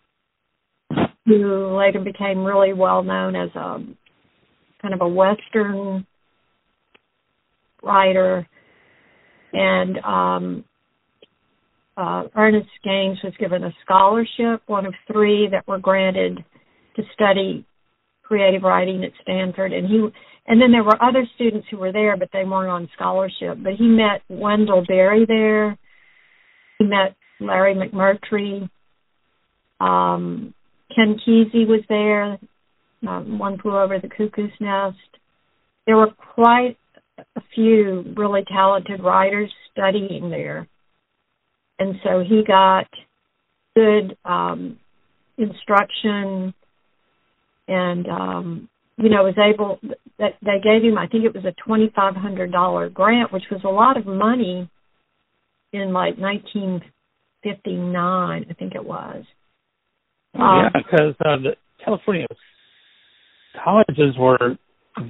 who later became really well known as a kind of a Western writer. And um, uh, Ernest Gaines was given a scholarship, one of three that were granted to study creative writing at Stanford. And he, and then there were other students who were there, but they weren't on scholarship. But he met Wendell Berry there. He met Larry McMurtry. Um, Ken Kesey was there. Um, one flew over the cuckoo's nest. There were quite a few really talented writers studying there. And so he got good um, instruction and um, you know was able that they gave him I think it was a twenty five hundred dollar grant, which was a lot of money in like nineteen fifty nine, I think it was. yeah, because um, uh, the California colleges were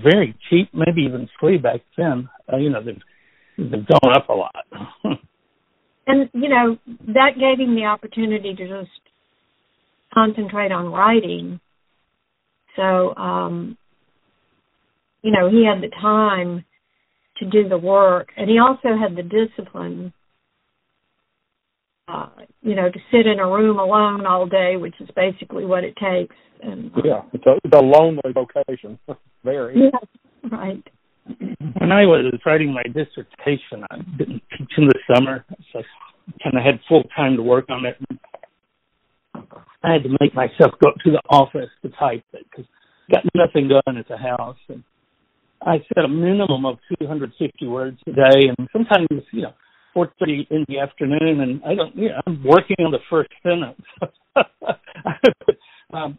very cheap, maybe even free back then. Uh, you know, they've, they've gone up a lot. and you know that gave him the opportunity to just concentrate on writing. So, um, you know, he had the time to do the work, and he also had the discipline uh, you know, to sit in a room alone all day, which is basically what it takes. And uh, yeah, it's a, it's a lonely vocation. Very. Yeah, right. When I was writing my dissertation, I didn't teach in the summer, so I kind of had full time to work on it. I had to make myself go up to the office to type it because got nothing done at the house. And I said a minimum of 250 words a day, and sometimes you know four thirty in the afternoon, and I don't. Yeah, I'm working on the first sentence. um,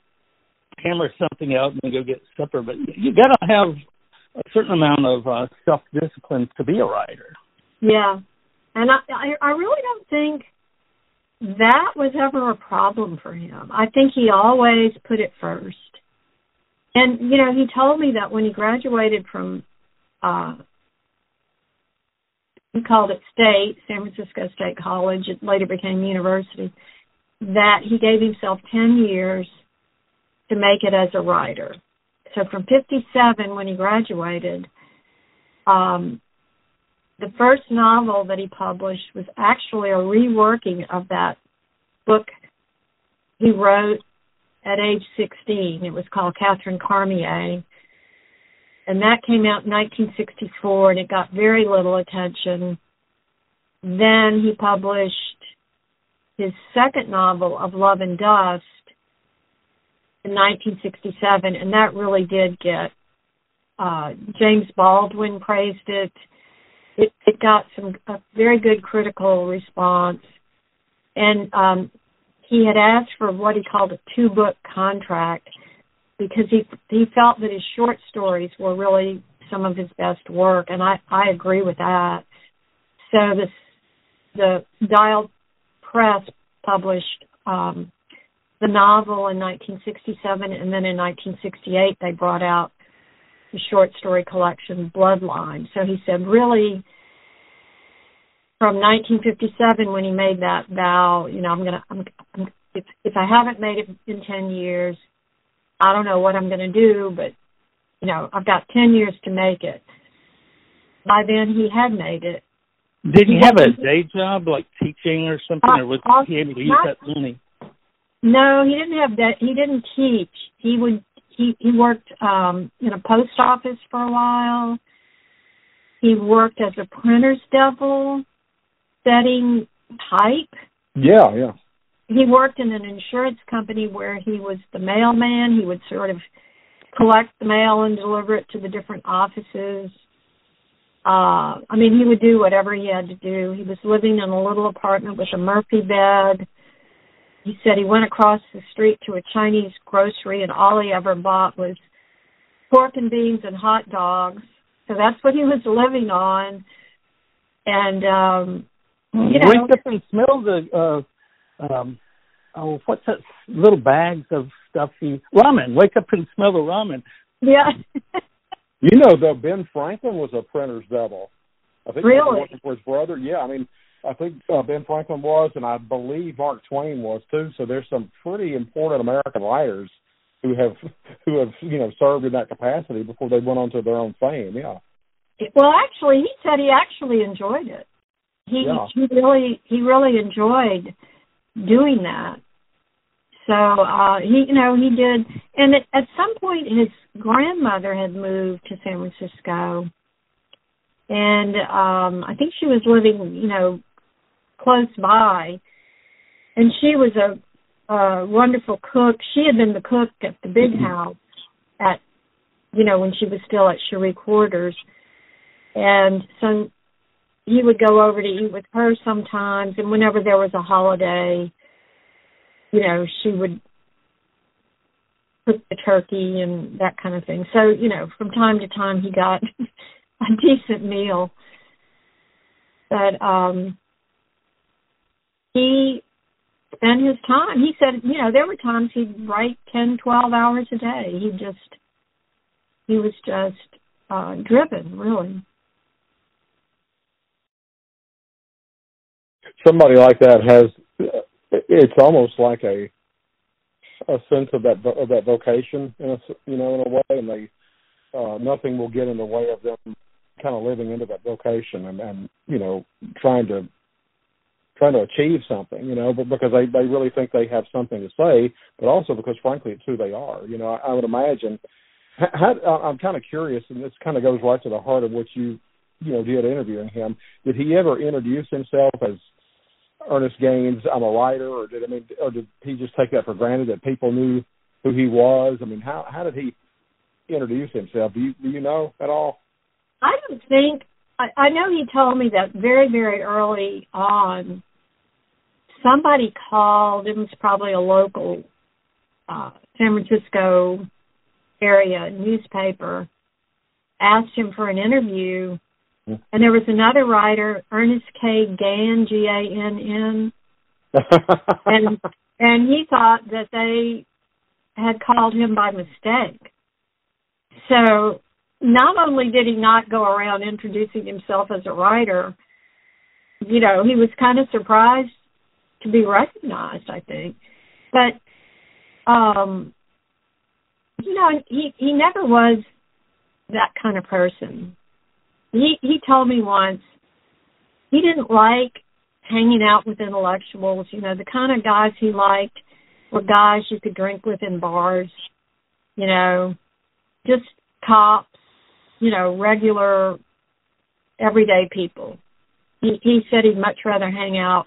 hammer something out and go get supper, but you got to have a certain amount of uh, self discipline to be a writer. Yeah, and I, I I really don't think that was ever a problem for him. I think he always put it first. And you know, he told me that when he graduated from uh he called it State, San Francisco State College. It later became university. That he gave himself 10 years to make it as a writer. So from 57, when he graduated, um, the first novel that he published was actually a reworking of that book he wrote at age 16. It was called Catherine Carmier and that came out in 1964 and it got very little attention. Then he published his second novel of Love and Dust in 1967 and that really did get uh, James Baldwin praised it. It it got some a very good critical response and um he had asked for what he called a two book contract because he he felt that his short stories were really some of his best work, and I I agree with that. So this the Dial Press published um, the novel in 1967, and then in 1968 they brought out the short story collection Bloodline. So he said, really, from 1957 when he made that vow, you know, I'm gonna, I'm, I'm if if I haven't made it in 10 years, I don't know what I'm gonna do, but you know, I've got 10 years to make it. By then, he had made it. Did he, he have a day job like teaching or something, uh, or was uh, he able to use that money? No, he didn't have that. He didn't teach. He would he he worked um in a post office for a while. He worked as a printer's devil, setting type. Yeah, yeah. He worked in an insurance company where he was the mailman. He would sort of collect the mail and deliver it to the different offices. Uh, I mean, he would do whatever he had to do. He was living in a little apartment with a Murphy bed he said he went across the street to a Chinese grocery and all he ever bought was pork and beans and hot dogs. So that's what he was living on. And um you know, wake up and smell the uh um oh what's that little bags of stuff he ramen. Wake up and smell the ramen. Yeah. you know though Ben Franklin was a printer's devil. I think really? he was working for his brother. Yeah, I mean I think uh, Ben Franklin was, and I believe Mark Twain was too. So there's some pretty important American writers who have who have you know served in that capacity before they went on to their own fame. Yeah. Well, actually, he said he actually enjoyed it. He yeah. he really he really enjoyed doing that. So uh he you know he did, and at, at some point his grandmother had moved to San Francisco, and um I think she was living you know close by, and she was a, a wonderful cook. She had been the cook at the big mm-hmm. house at, you know, when she was still at Cherie Quarters, and so he would go over to eat with her sometimes, and whenever there was a holiday, you know, she would cook the turkey and that kind of thing. So, you know, from time to time he got a decent meal. But um he spent his time. He said, you know, there were times he'd write ten, twelve hours a day. He just, he was just uh, driven, really. Somebody like that has, it's almost like a, a sense of that of that vocation, in a, you know, in a way, and they, uh, nothing will get in the way of them kind of living into that vocation and, and you know, trying to trying to achieve something, you know, but because they they really think they have something to say, but also because frankly it's who they are. You know, I, I would imagine. How, I'm kind of curious, and this kind of goes right to the heart of what you you know did interviewing him. Did he ever introduce himself as Ernest Gaines? I'm a writer, or did I mean, or did he just take that for granted that people knew who he was? I mean, how how did he introduce himself? Do you do you know at all? I don't think I, I know he told me that very very early on somebody called. It was probably a local uh, San Francisco area newspaper. Asked him for an interview. And there was another writer, Ernest K. Gann, G A N N, and and he thought that they had called him by mistake. So not only did he not go around introducing himself as a writer, you know, he was kind of surprised to be recognized, I think. But um you know, he he never was that kind of person. He he told me once he didn't like hanging out with intellectuals, you know, the kind of guys he liked were guys you could drink with in bars, you know, just cops, you know, regular everyday people. He he said he'd much rather hang out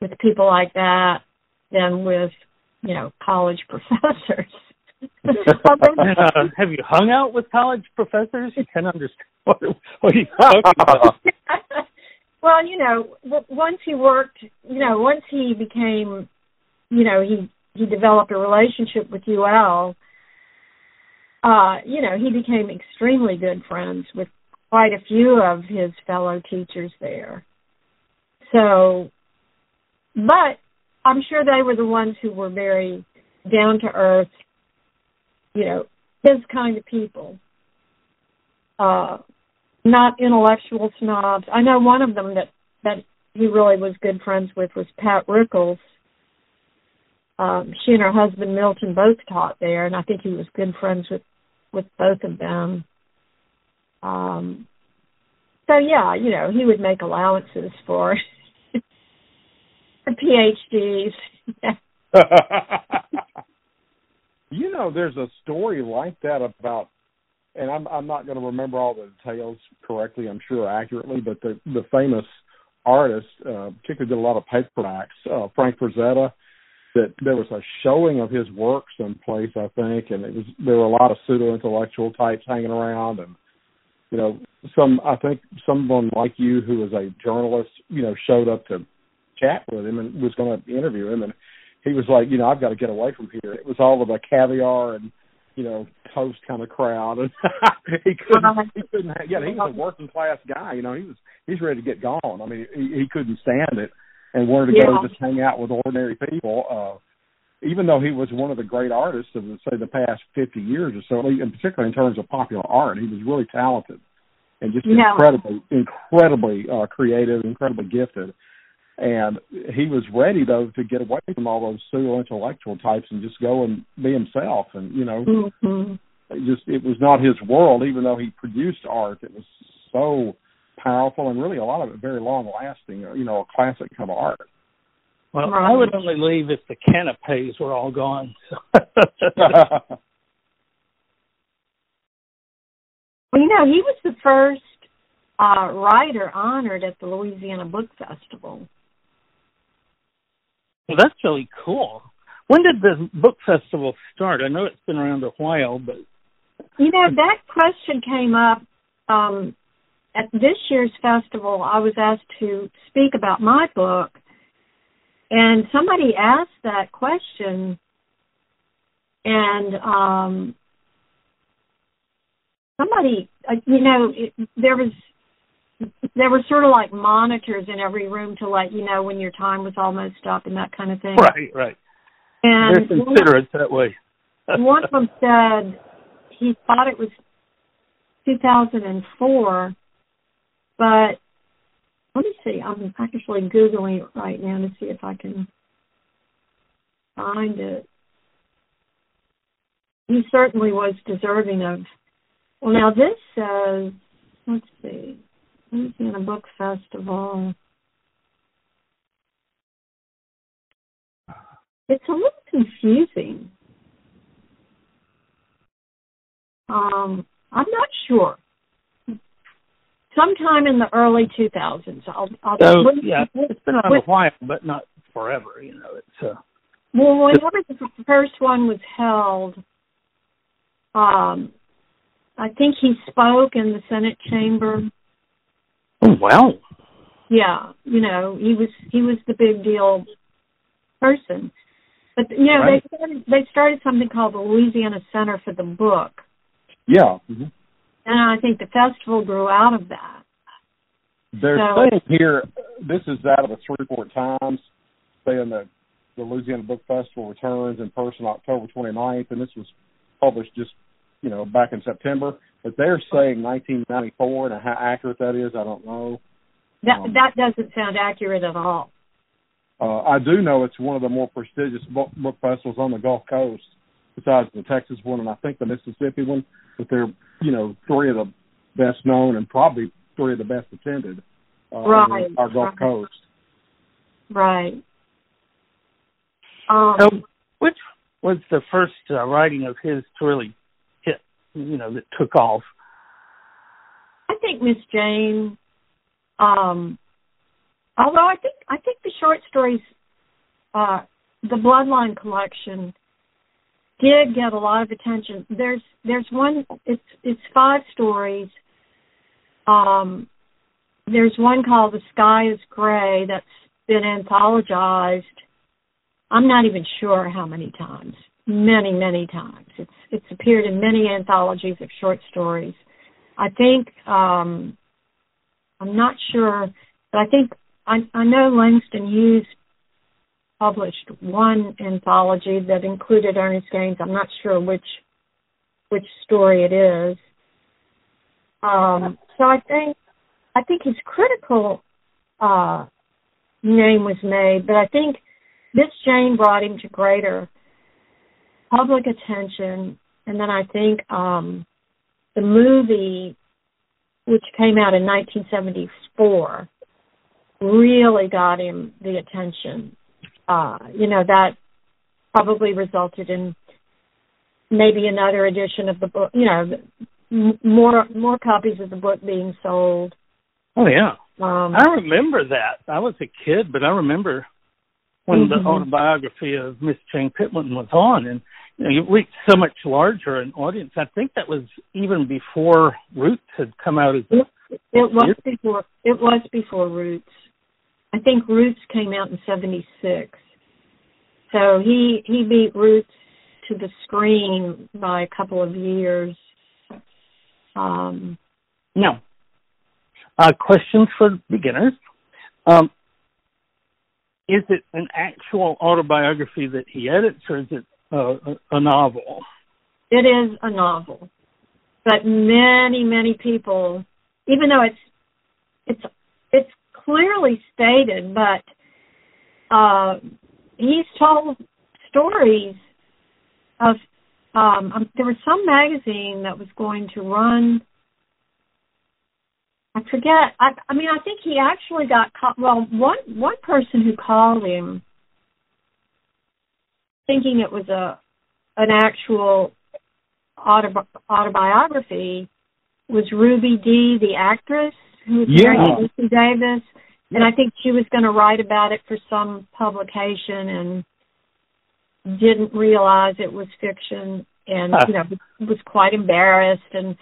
with people like that than with you know college professors. have you hung out with college professors? You can understand what, what you talking about. well, you know, once he worked, you know, once he became, you know, he he developed a relationship with UL. Uh, you know, he became extremely good friends with quite a few of his fellow teachers there. So but I'm sure they were the ones who were very down to earth, you know, his kind of people. Uh, not intellectual snobs. I know one of them that that he really was good friends with was Pat Rickels. Um, she and her husband Milton both taught there, and I think he was good friends with with both of them. Um, so yeah, you know, he would make allowances for for PhDs. you know, there's a story like that about, and I'm I'm not going to remember all the details correctly. I'm sure accurately, but the the famous artist, uh, particularly did a lot of paperbacks, uh, Frank Frazetta. That there was a showing of his works in place, I think, and it was there were a lot of pseudo intellectual types hanging around, and you know, some I think someone like you who was a journalist, you know, showed up to chat with him and was going to interview him, and he was like, you know, I've got to get away from here. It was all of the caviar and you know toast kind of crowd, and he couldn't, he couldn't. Yeah, he was a working class guy. You know, he was he's ready to get gone. I mean, he, he couldn't stand it and wanted to Yeah. go just hang out with ordinary people. Uh, even though he was one of the great artists of say the past fifty years or so, and particularly in terms of popular art, he was really talented and just Yeah. incredibly, incredibly uh, creative, incredibly gifted. And he was ready though to get away from all those pseudo intellectual types and just go and be himself. And you know, hmm it just it was not his world. Even though he produced art, it was so powerful and really a lot of it very long lasting. You know, a classic kind of art. Well, Right. I would only leave if the canapes were all gone. Well, you know, he was the first uh, writer honored at the Louisiana Book Festival. Well, that's really cool. When did the book festival start? I know it's been around a while, but You know, that question came up um, at this year's festival. I was asked to speak about my book, and somebody asked that question, and um, somebody, uh, you know, it, there was there were sort of like monitors in every room to let you know when your time was almost up and that kind of thing. right, right. And They're considerate that way. one of them said he thought it was 2004, but let me see. I'm actually googling it right now to see if I can find it. He certainly was deserving of. Well, now this says, let's see, Louisiana Book Festival. It's a little confusing. Um, I'm not sure. Sometime in the early 2000s. I'll. I'll So when- yeah, it's been when- a while, but not forever. You know, it's uh, Well, whenever the first one was held, um, I think he spoke in the Senate chamber. Oh wow. Yeah, you know, he was he was the big deal person. But you know, Right. they started, they started something called the Louisiana Center for the Book, Yeah. hmm and I think the festival grew out of that. They're So- saying here, this is out of the Shreveport Times, saying that the Louisiana Book Festival returns in person October 29th, and this was published just, you know, back in September. But they're saying 1994, and how accurate that is, I don't know. That Um, that doesn't sound accurate at all. Uh, I do know it's one of the more prestigious book, book festivals on the Gulf Coast, besides the Texas one and I think the Mississippi one. But they're, you know, three of the best known and probably three of the best attended uh, on Right, our Gulf right. Coast. Right. Um, So, which was the first uh, writing of his to really hit? You know, that took off. I think Miss Jane. Um, although I think I think the short stories, uh, the Bloodline collection, did get a lot of attention. There's there's one. It's it's five stories. Um, there's one called The Sky Is Gray that's been anthologized. I'm not even sure how many times. Many many times. It's it's appeared in many anthologies of short stories. I think um I'm not sure, but I think I I know Langston Hughes published one anthology that included Ernest Gaines. I'm not sure which which story it is. Um, so I think I think his critical uh, name was made, but I think Miss Jane brought him to greater public attention, and then I think um, the movie, which came out in 1974, really got him the attention. Uh, you know that probably resulted in maybe another edition of the book. You know, more more copies of the book being sold. Oh yeah, um, I remember that. I was a kid, but I remember when mm-hmm. the autobiography of Miss Jane Pittman was on, and you know, you reached so much larger an audience. I think that was even before Roots had come out as. It, it was before. It was before Roots. I think Roots came out in '76. So he he beat Roots to the screen by a couple of years. Um, no. Uh, questions for beginners. Um, is it an actual autobiography that he edits, or is it uh, a, a novel? It is a novel, but many, many people, even though it's it's it's clearly stated, but uh, he's told stories of um, um, there was some magazine that was going to run I forget. I, I mean, I think he actually got caught. Well, one one person who called him, thinking it was a an actual autobi- autobiography, was Ruby Dee, the actress who was yeah. married to Ossie Davis, and I think she was going to write about it for some publication and didn't realize it was fiction, and you know was quite embarrassed and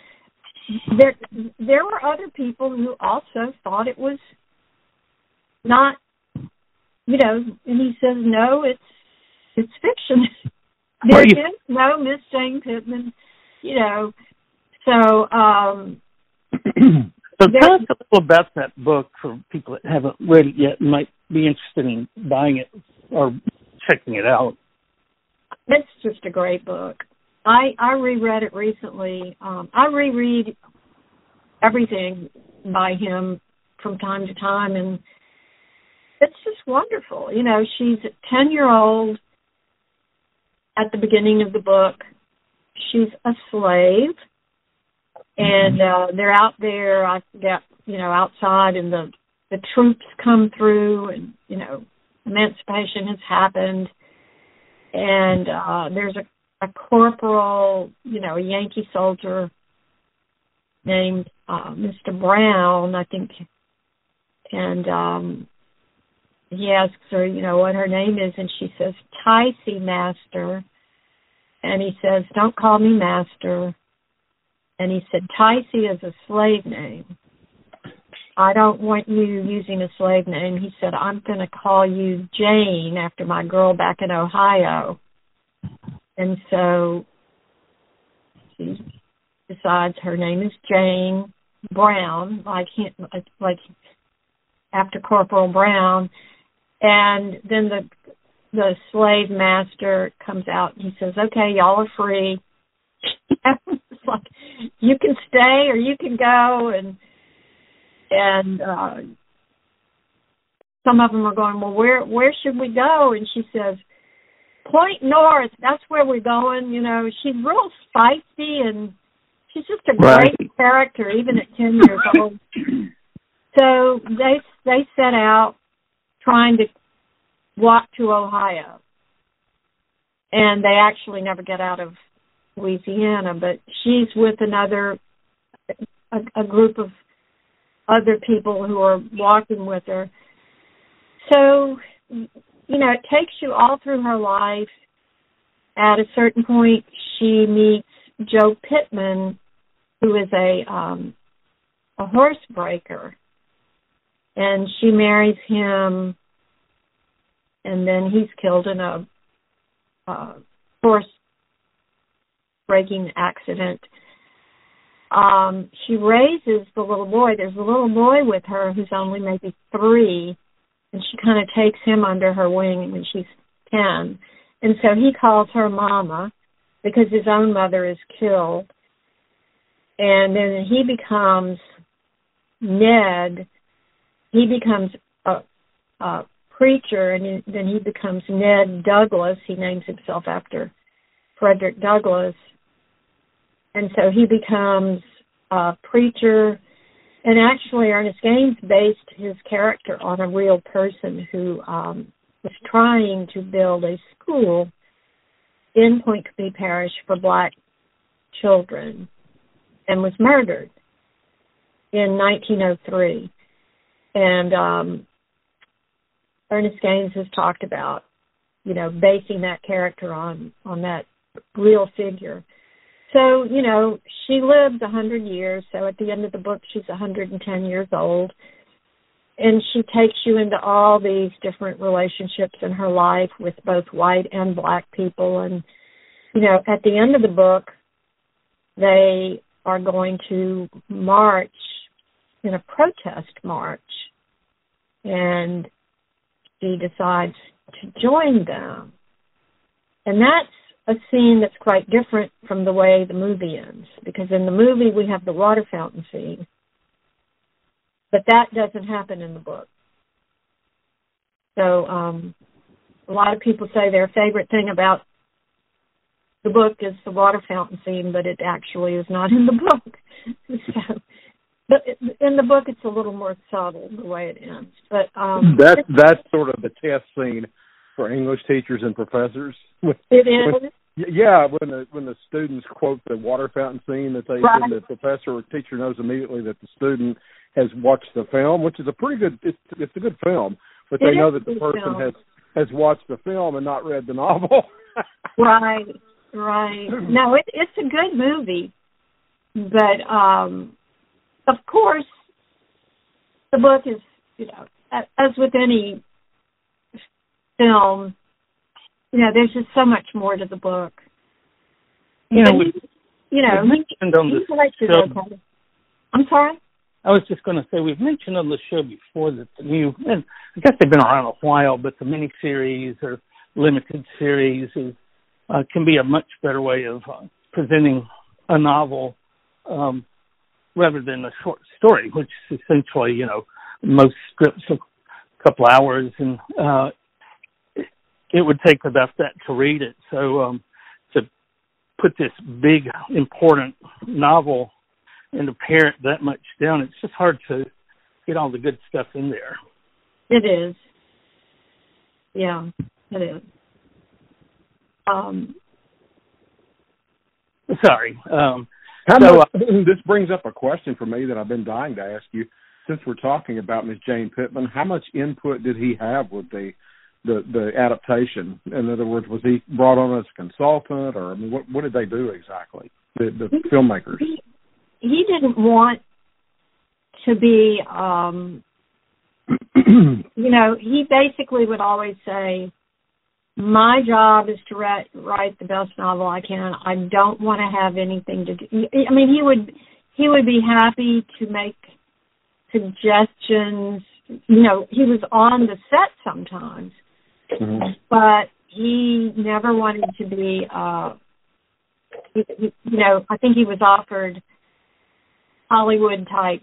there there were other people who also thought it was not you know and he says no it's it's fiction there you- is no miss jane pittman you know so um so tell us a little about that book for people that haven't read it yet and might be interested in buying it or checking it out. it's just a great book I I reread it recently. Um, I reread everything by him from time to time, and it's just wonderful. You know, she's a ten year old at the beginning of the book. She's a slave, and uh, they're out there. I forget, you know, outside, and the the troops come through, and you know, emancipation has happened, and uh, there's a a corporal, you know, a Yankee soldier named uh, Mr. Brown, I think, and um, he asks her, you know, what her name is, and she says, Ticey Master. And he says, don't call me Master. And he said, Ticey is a slave name. I don't want you using a slave name. He said, I'm going to call you Jane after my girl back in Ohio. And so she decides her name is Jane Brown, like him, like after Corporal Brown. And then the the slave master comes out and he says, "Okay, y'all are free." it's like you can stay or you can go, and and uh, some of them are going, "Well, where where should we go?" And she says, Point North, that's where we're going. You know, she's real spicy and she's just a great character, even at ten years old. So they they set out trying to walk to Ohio, and they actually never get out of Louisiana. But she's with another a, a group of other people who are walking with her. So you know, it takes you all through her life. At a certain point, she meets Joe Pittman, who is a um, a horse breaker, and she marries him, and then he's killed in a uh, horse breaking accident. Um, she raises the little boy. There's a little boy with her who's only maybe three, and she kind of takes him under her wing when she's 10. And so he calls her mama because his own mother is killed. And then he becomes Ned. He becomes a, a preacher, and then he becomes Ned Douglass. He names himself after Frederick Douglass. And so he becomes a preacher. And actually, Ernest Gaines based his character on a real person who um, was trying to build a school in Pointe Coupee Parish for black children and was murdered in 1903. And um, Ernest Gaines has talked about, you know, basing that character on on that real figure. So, you know, she lived a hundred years. So at the end of the book, she's a 110 years old, and she takes you into all these different relationships in her life with both white and black people. And you know, at the end of the book, they are going to march in a protest march, and she decides to join them. And that's a scene that's quite different from the way the movie ends. Because in the movie, we have the water fountain scene, but that doesn't happen in the book. So, um, a lot of people say their favorite thing about the book is the water fountain scene, but it actually is not in the book. so, but in the book, it's a little more subtle the way it ends. But um, that that's sort of the test scene for English teachers and professors. It is. Yeah, when the when the students quote the water fountain scene, that they right. the professor or teacher knows immediately that the student has watched the film, which is a pretty good. It's it's a good film, but they know that the person film. has has watched the film and not read the novel. right, right. No, it, it's a good movie, but um of course, the book is you know as with any film you know, there's just so much more to the book. You know, we, you know, on the show. I'm sorry. I was just going to say we've mentioned on the show before that the new, and I guess they've been around a while, but the miniseries or limited series is uh, can be a much better way of uh, presenting a novel um, rather than a short story, which is essentially, you know, most scripts are a couple hours, and uh, it, it would take about that to read it. So um, to put this big, important novel and to pare it that much down, it's just hard to get all the good stuff in there. It is. Yeah, it is. Um, Sorry. Um, So, much, this brings up a question for me that I've been dying to ask you. Since we're talking about Miss Jane Pittman, how much input did he have with the the the adaptation? In other words, was he brought on as a consultant, or I mean, what what did they do exactly? The the filmmakers. he, he didn't want to be, um, you know, he basically would always say, my job is to write, write the best novel I can. I don't want to have anything to do. I mean, he would he would be happy to make suggestions. You know, he was on the set sometimes, Mhm. but he never wanted to be. uh he, he, You know, I think he was offered Hollywood type,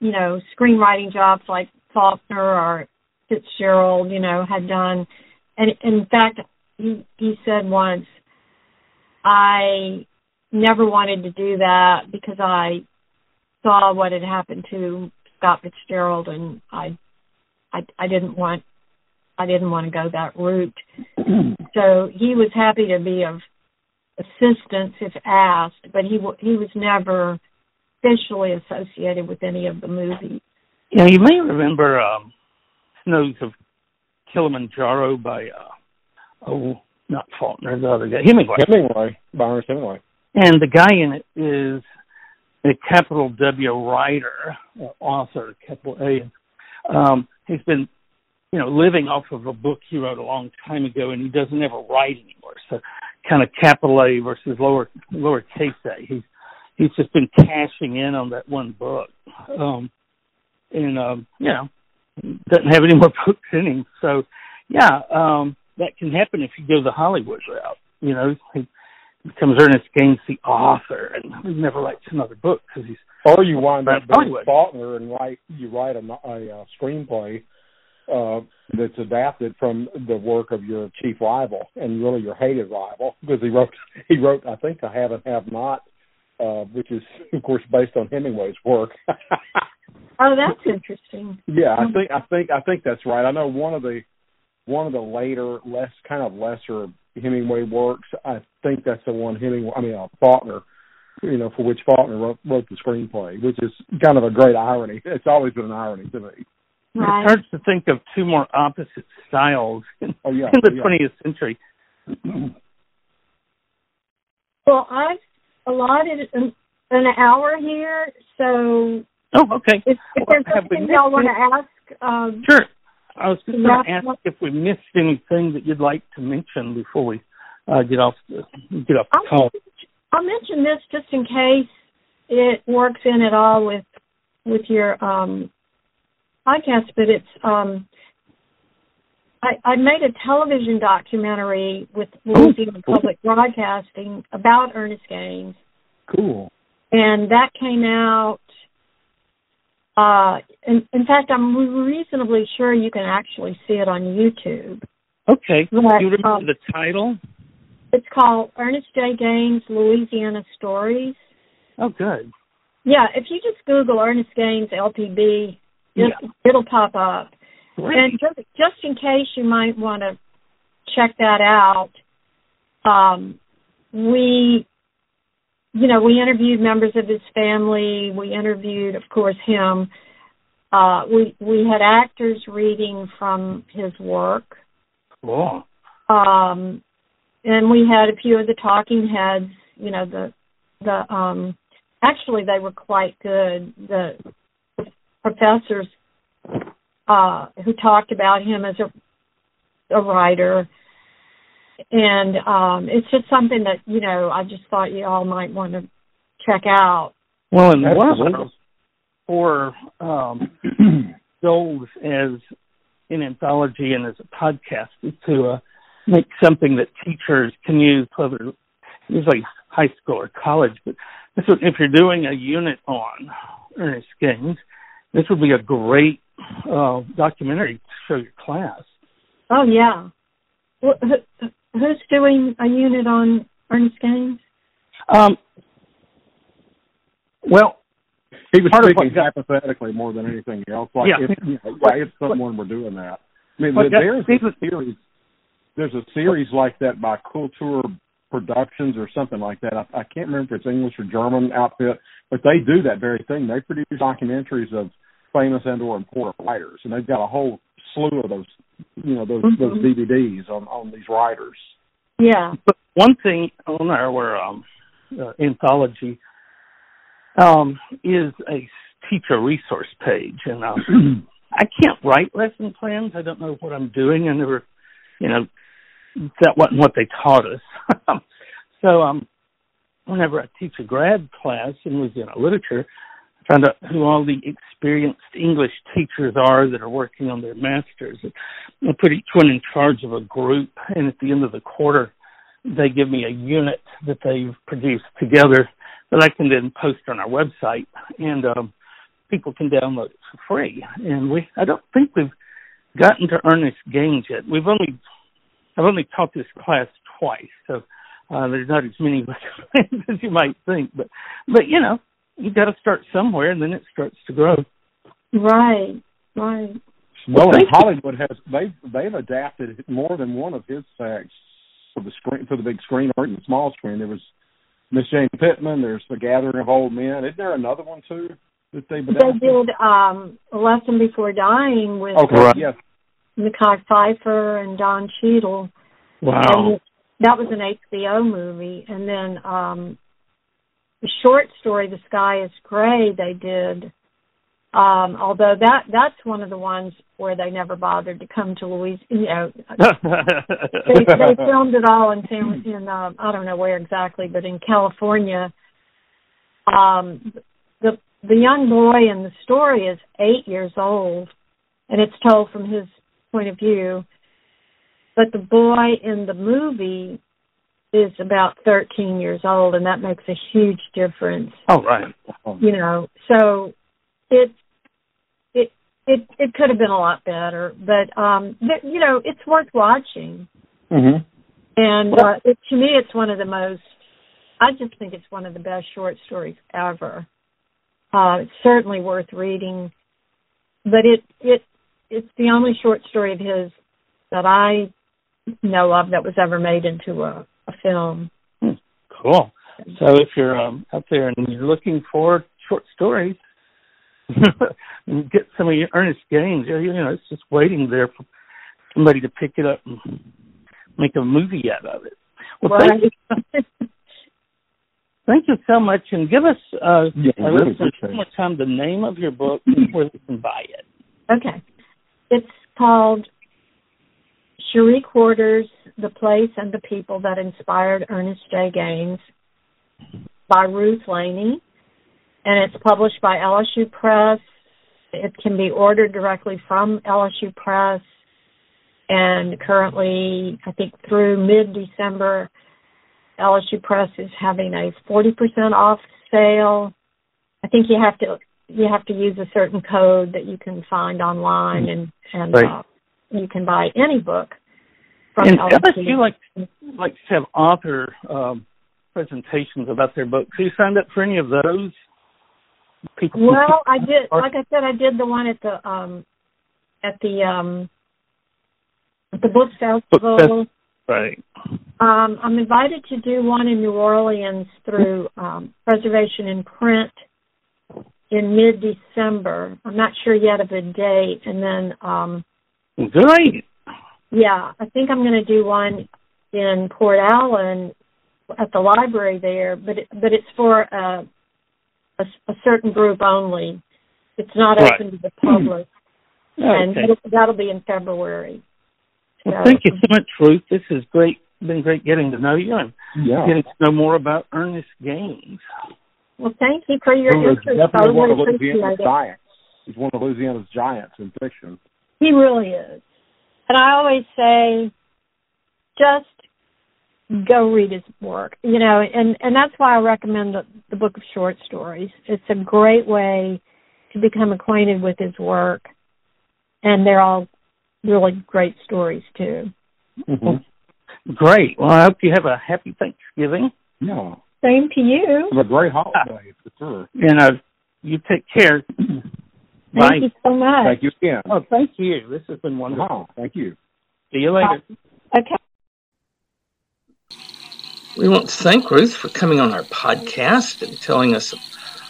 you know, screenwriting jobs like Faulkner or Fitzgerald, you know, had done. And in fact, he he said once, I never wanted to do that because I saw what had happened to Scott Fitzgerald, and I I I didn't want I didn't want to go that route. so he was happy to be of assistance if asked, but he wa- he was never officially associated with any of the movies. you know, you may remember um, Snows of Kilimanjaro by uh, oh, not Faulkner, the other guy, Hemingway. Hemingway, Byron Hemingway. And the guy in it is a capital W writer, uh, author, capital A. Um, he's been, you know, living off of a book he wrote a long time ago, and he doesn't ever write anymore. So, kind of capital A versus lower lowercase a. He's he's just been cashing in on that one book, um, and um, you know, doesn't have any more books in him. So, yeah, um, that can happen if you go the Hollywood route. You know, he becomes Ernest Gaines the author, and he never writes another book because he's. Or you wind up being. Faulkner and write you write a, a, uh screenplay uh, that's adapted from the work of your chief rival and really your hated rival because he wrote he wrote I think I have and have not, uh, which is of course based on Hemingway's work. Oh, that's interesting. Yeah, I think I think I think that's right. I know one of the one of the later, less kind of lesser Hemingway works. I think that's the one Hemingway. I mean, uh, Faulkner. You know, for which Faulkner wrote, wrote the screenplay, which is kind of a great irony. It's always been an irony to me. Right. It's hard to think of two more opposite styles in, Oh yeah, in the yeah. 20th century. Well, I've allotted an, an hour here, so Oh, okay. if, if Well, there's have something y'all want to ask, um, Sure. I was just going to ask up. if we missed anything that you'd like to mention before we uh, get off the, get off the I'll, call. I'll mention this just in case it works in at all with with your um, podcast, but it's um, I, I made a television documentary with Louisiana cool. Public Broadcasting about Ernest Gaines, Cool. and that came out. Uh, in, in fact, I'm reasonably sure you can actually see it on YouTube. Okay. Do you remember um, the title? It's called Ernest J. Gaines Louisiana Stories. Oh, good. Yeah, if you just Google Ernest Gaines LPB, it, it'll pop up. Great. And just, just in case you might want to check that out, um, we, you know, we interviewed members of his family. We interviewed, of course, him. Uh, we we had actors reading from his work, Cool. um, and we had a few of the talking heads. You know, the the um, actually they were quite good. The professors uh, who talked about him as a, a writer. And um, it's just something that, you know, I just thought you all might want to check out. Well, and one of Absolutely. our for um, goals as an anthology and as a podcast is to uh, make something that teachers can use, whether it's usually high school or college. But this if you're doing a unit on Ernest Gaines, this would be a great uh, documentary to show your class. Oh, yeah. Wh- who- Who's doing a unit on Ernest Gaines? Um, well, He was Part of speaking what hypothetically more than anything else. Like Yeah. if, you know, yeah, if someone were doing that. I mean, What got- there's these a series. There's a series like that by Kultur Productions or something like that. I, I can't remember if it's English or German outfit, but they do that very thing. They produce documentaries of famous and or important writers, and they've got a whole slew of those, you know, those those Mhm. DVDs on on these writers. Yeah. But one thing on our um, uh, anthology um, is a teacher resource page, and um, I can't write lesson plans. I don't know what I'm doing. I never, you know, that wasn't what they taught us. so, um, whenever I teach a grad class in Louisiana literature, find out who all the experienced English teachers are that are working on their masters. I put each one in charge of a group, and at the end of the quarter, they give me a unit that they've produced together that I can then post on our website, and um, people can download it for free. And we, I don't think we've gotten to Ernest Gaines yet. We've only, I've only taught this class twice, so uh, there's not as many as you might think. But, but you know, you got to start somewhere, and then it starts to grow. Right. Right. Well, Well, and. Hollywood has they they've adapted more than one of his acts for the screen for the big screen or even the small screen. There was Miss Jane Pittman. There's The Gathering of Old Men. Isn't there another one too that they've They adapted? did um, A Lesson Before Dying with Okay, Right. yes, Mekhi Phifer and Don Cheadle. Wow. And that was an HBO movie. And then um the short story, The Sky is Gray, they did. Um, although that that's one of the ones where they never bothered to come to Louisiana. You know, they, they filmed it all in San in um, I don't know where exactly, but in California. Um, the the young boy in the story is eight years old, and it's told from his point of view. But the boy in the movie is about 13 years old, and that makes a huge difference. Oh, right. You know, so it it it it could have been a lot better, but um, th- you know, it's worth watching. Mm-hmm. And uh, it, to me, it's one of the most. I just think it's one of the best short stories ever. Uh, it's certainly worth reading, but it it it's the only short story of his that I know of that was ever made into a, a film. Cool. So if you're um, out there and you're looking for short stories, get some of your Ernest Gaines. You know, it's just waiting there for somebody to pick it up and make a movie out of it. Well, Right. thank you. Thank you so much, and give us uh, Yeah, our really listeners one more time the name of your book and where they can buy it. Okay. It's called Cherie Quarters, The Place and the People That Inspired Ernest J. Gaines by Ruth Laney. And it's published by LSU Press. It can be ordered directly from LSU Press. And currently, I think through mid December, LSU Press is having a 40% off sale. I think you have to you have to use a certain code that you can find online and and Right. uh, you can buy any book And LSU. Like like to have author um, presentations about their books. Have you signed up for any of those? People Well, I did. Like I said, I did the one at the um at the um at the book festival. right. Um, I'm invited to do one in New Orleans through um, Preservation in Print in mid-December. I'm not sure yet of a date, and then um, Great. Yeah, I think I'm going to do one in Port Allen at the library there, but it, but it's for a, a a certain group only. It's not Right. open to the public, and Okay. it'll, that'll be in February. Well, thank you so much, Ruth. This is great. Been great getting to know you and Yeah. getting to know more about Ernest Gaines. Well, thank you for your interest. Definitely one of Louisiana's giants. He's one of Louisiana's giants in fiction. He really is. And I always say, just go read his work. You know, and and that's why I recommend the, the book of short stories. It's a great way to become acquainted with his work, and they're all really great stories too. Mm-hmm. Great. Well, I hope you have a happy Thanksgiving. Yeah. Same to you. Have a great holiday for sure. And uh, you take care. Bye. Thank you so much. Thank you again. Oh, thank you. This has been wonderful. Wow, thank you. See you later. Okay. We want to thank Ruth for coming on our podcast and telling us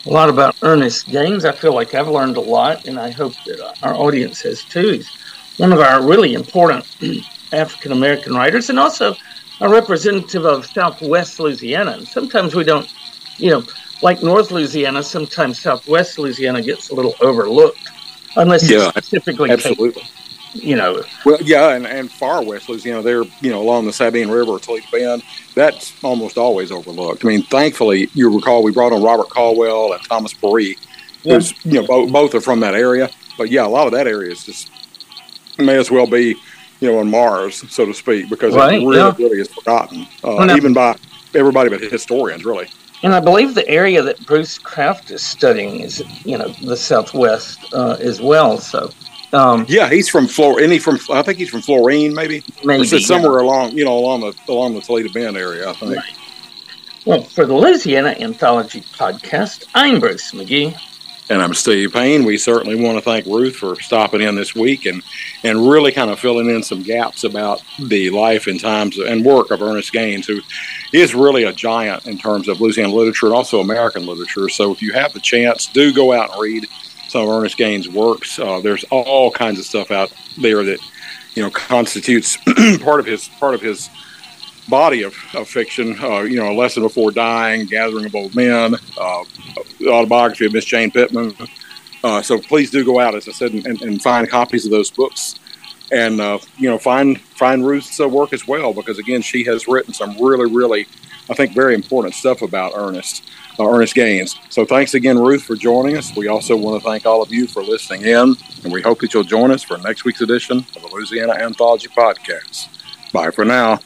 a lot about Ernest Gaines. I feel like I've learned a lot, and I hope that our audience has too. He's one of our really important African American writers and also a representative of Southwest Louisiana. And sometimes we don't, you know, like North Louisiana, sometimes Southwest Louisiana gets a little overlooked unless Yeah, it's specifically, Absolutely. you know, Well, yeah, and, and far west Louisiana, they're you know along the Sabine River, Toledo Bend. That's almost always overlooked. I mean, thankfully, you recall we brought on Robert Caldwell and Thomas Paree, who's you know both, both are from that area. But yeah, a lot of that area is just may as well be you know on Mars, so to speak, because Right, it really yeah. really is forgotten, uh, Well, now- even by everybody but historians, really. And I believe the area that Bruce Kraft is studying is, you know, the Southwest uh, as well. So, um, Yeah, he's from Flor. Any from I think he's from Florien, maybe. maybe It's somewhere along you know along the along the Toledo Bend area. I think. Well, for the Louisiana Anthology Podcast, I'm Bruce Magee. And I'm Steve Payne. We certainly want to thank Ruth for stopping in this week and, and really kind of filling in some gaps about the life and times and work of Ernest Gaines, who is really a giant in terms of Louisiana literature and also American literature. So if you have the chance, do go out and read some of Ernest Gaines' works. Uh, there's all kinds of stuff out there that you know constitutes part of his part of his body of, of fiction. Uh, you know, A Lesson Before Dying, Gathering of Old Men, uh, the autobiography of Miss Jane Pittman. Uh, so please do go out, as I said, and, and find copies of those books and uh, you know find find Ruth's uh, work as well because again she has written some really really I think very important stuff about Ernest uh, Ernest Gaines. So thanks again Ruth for joining us. We also want to thank all of you for listening in, and we hope that you'll join us for next week's edition of the Louisiana Anthology Podcast. Bye for now.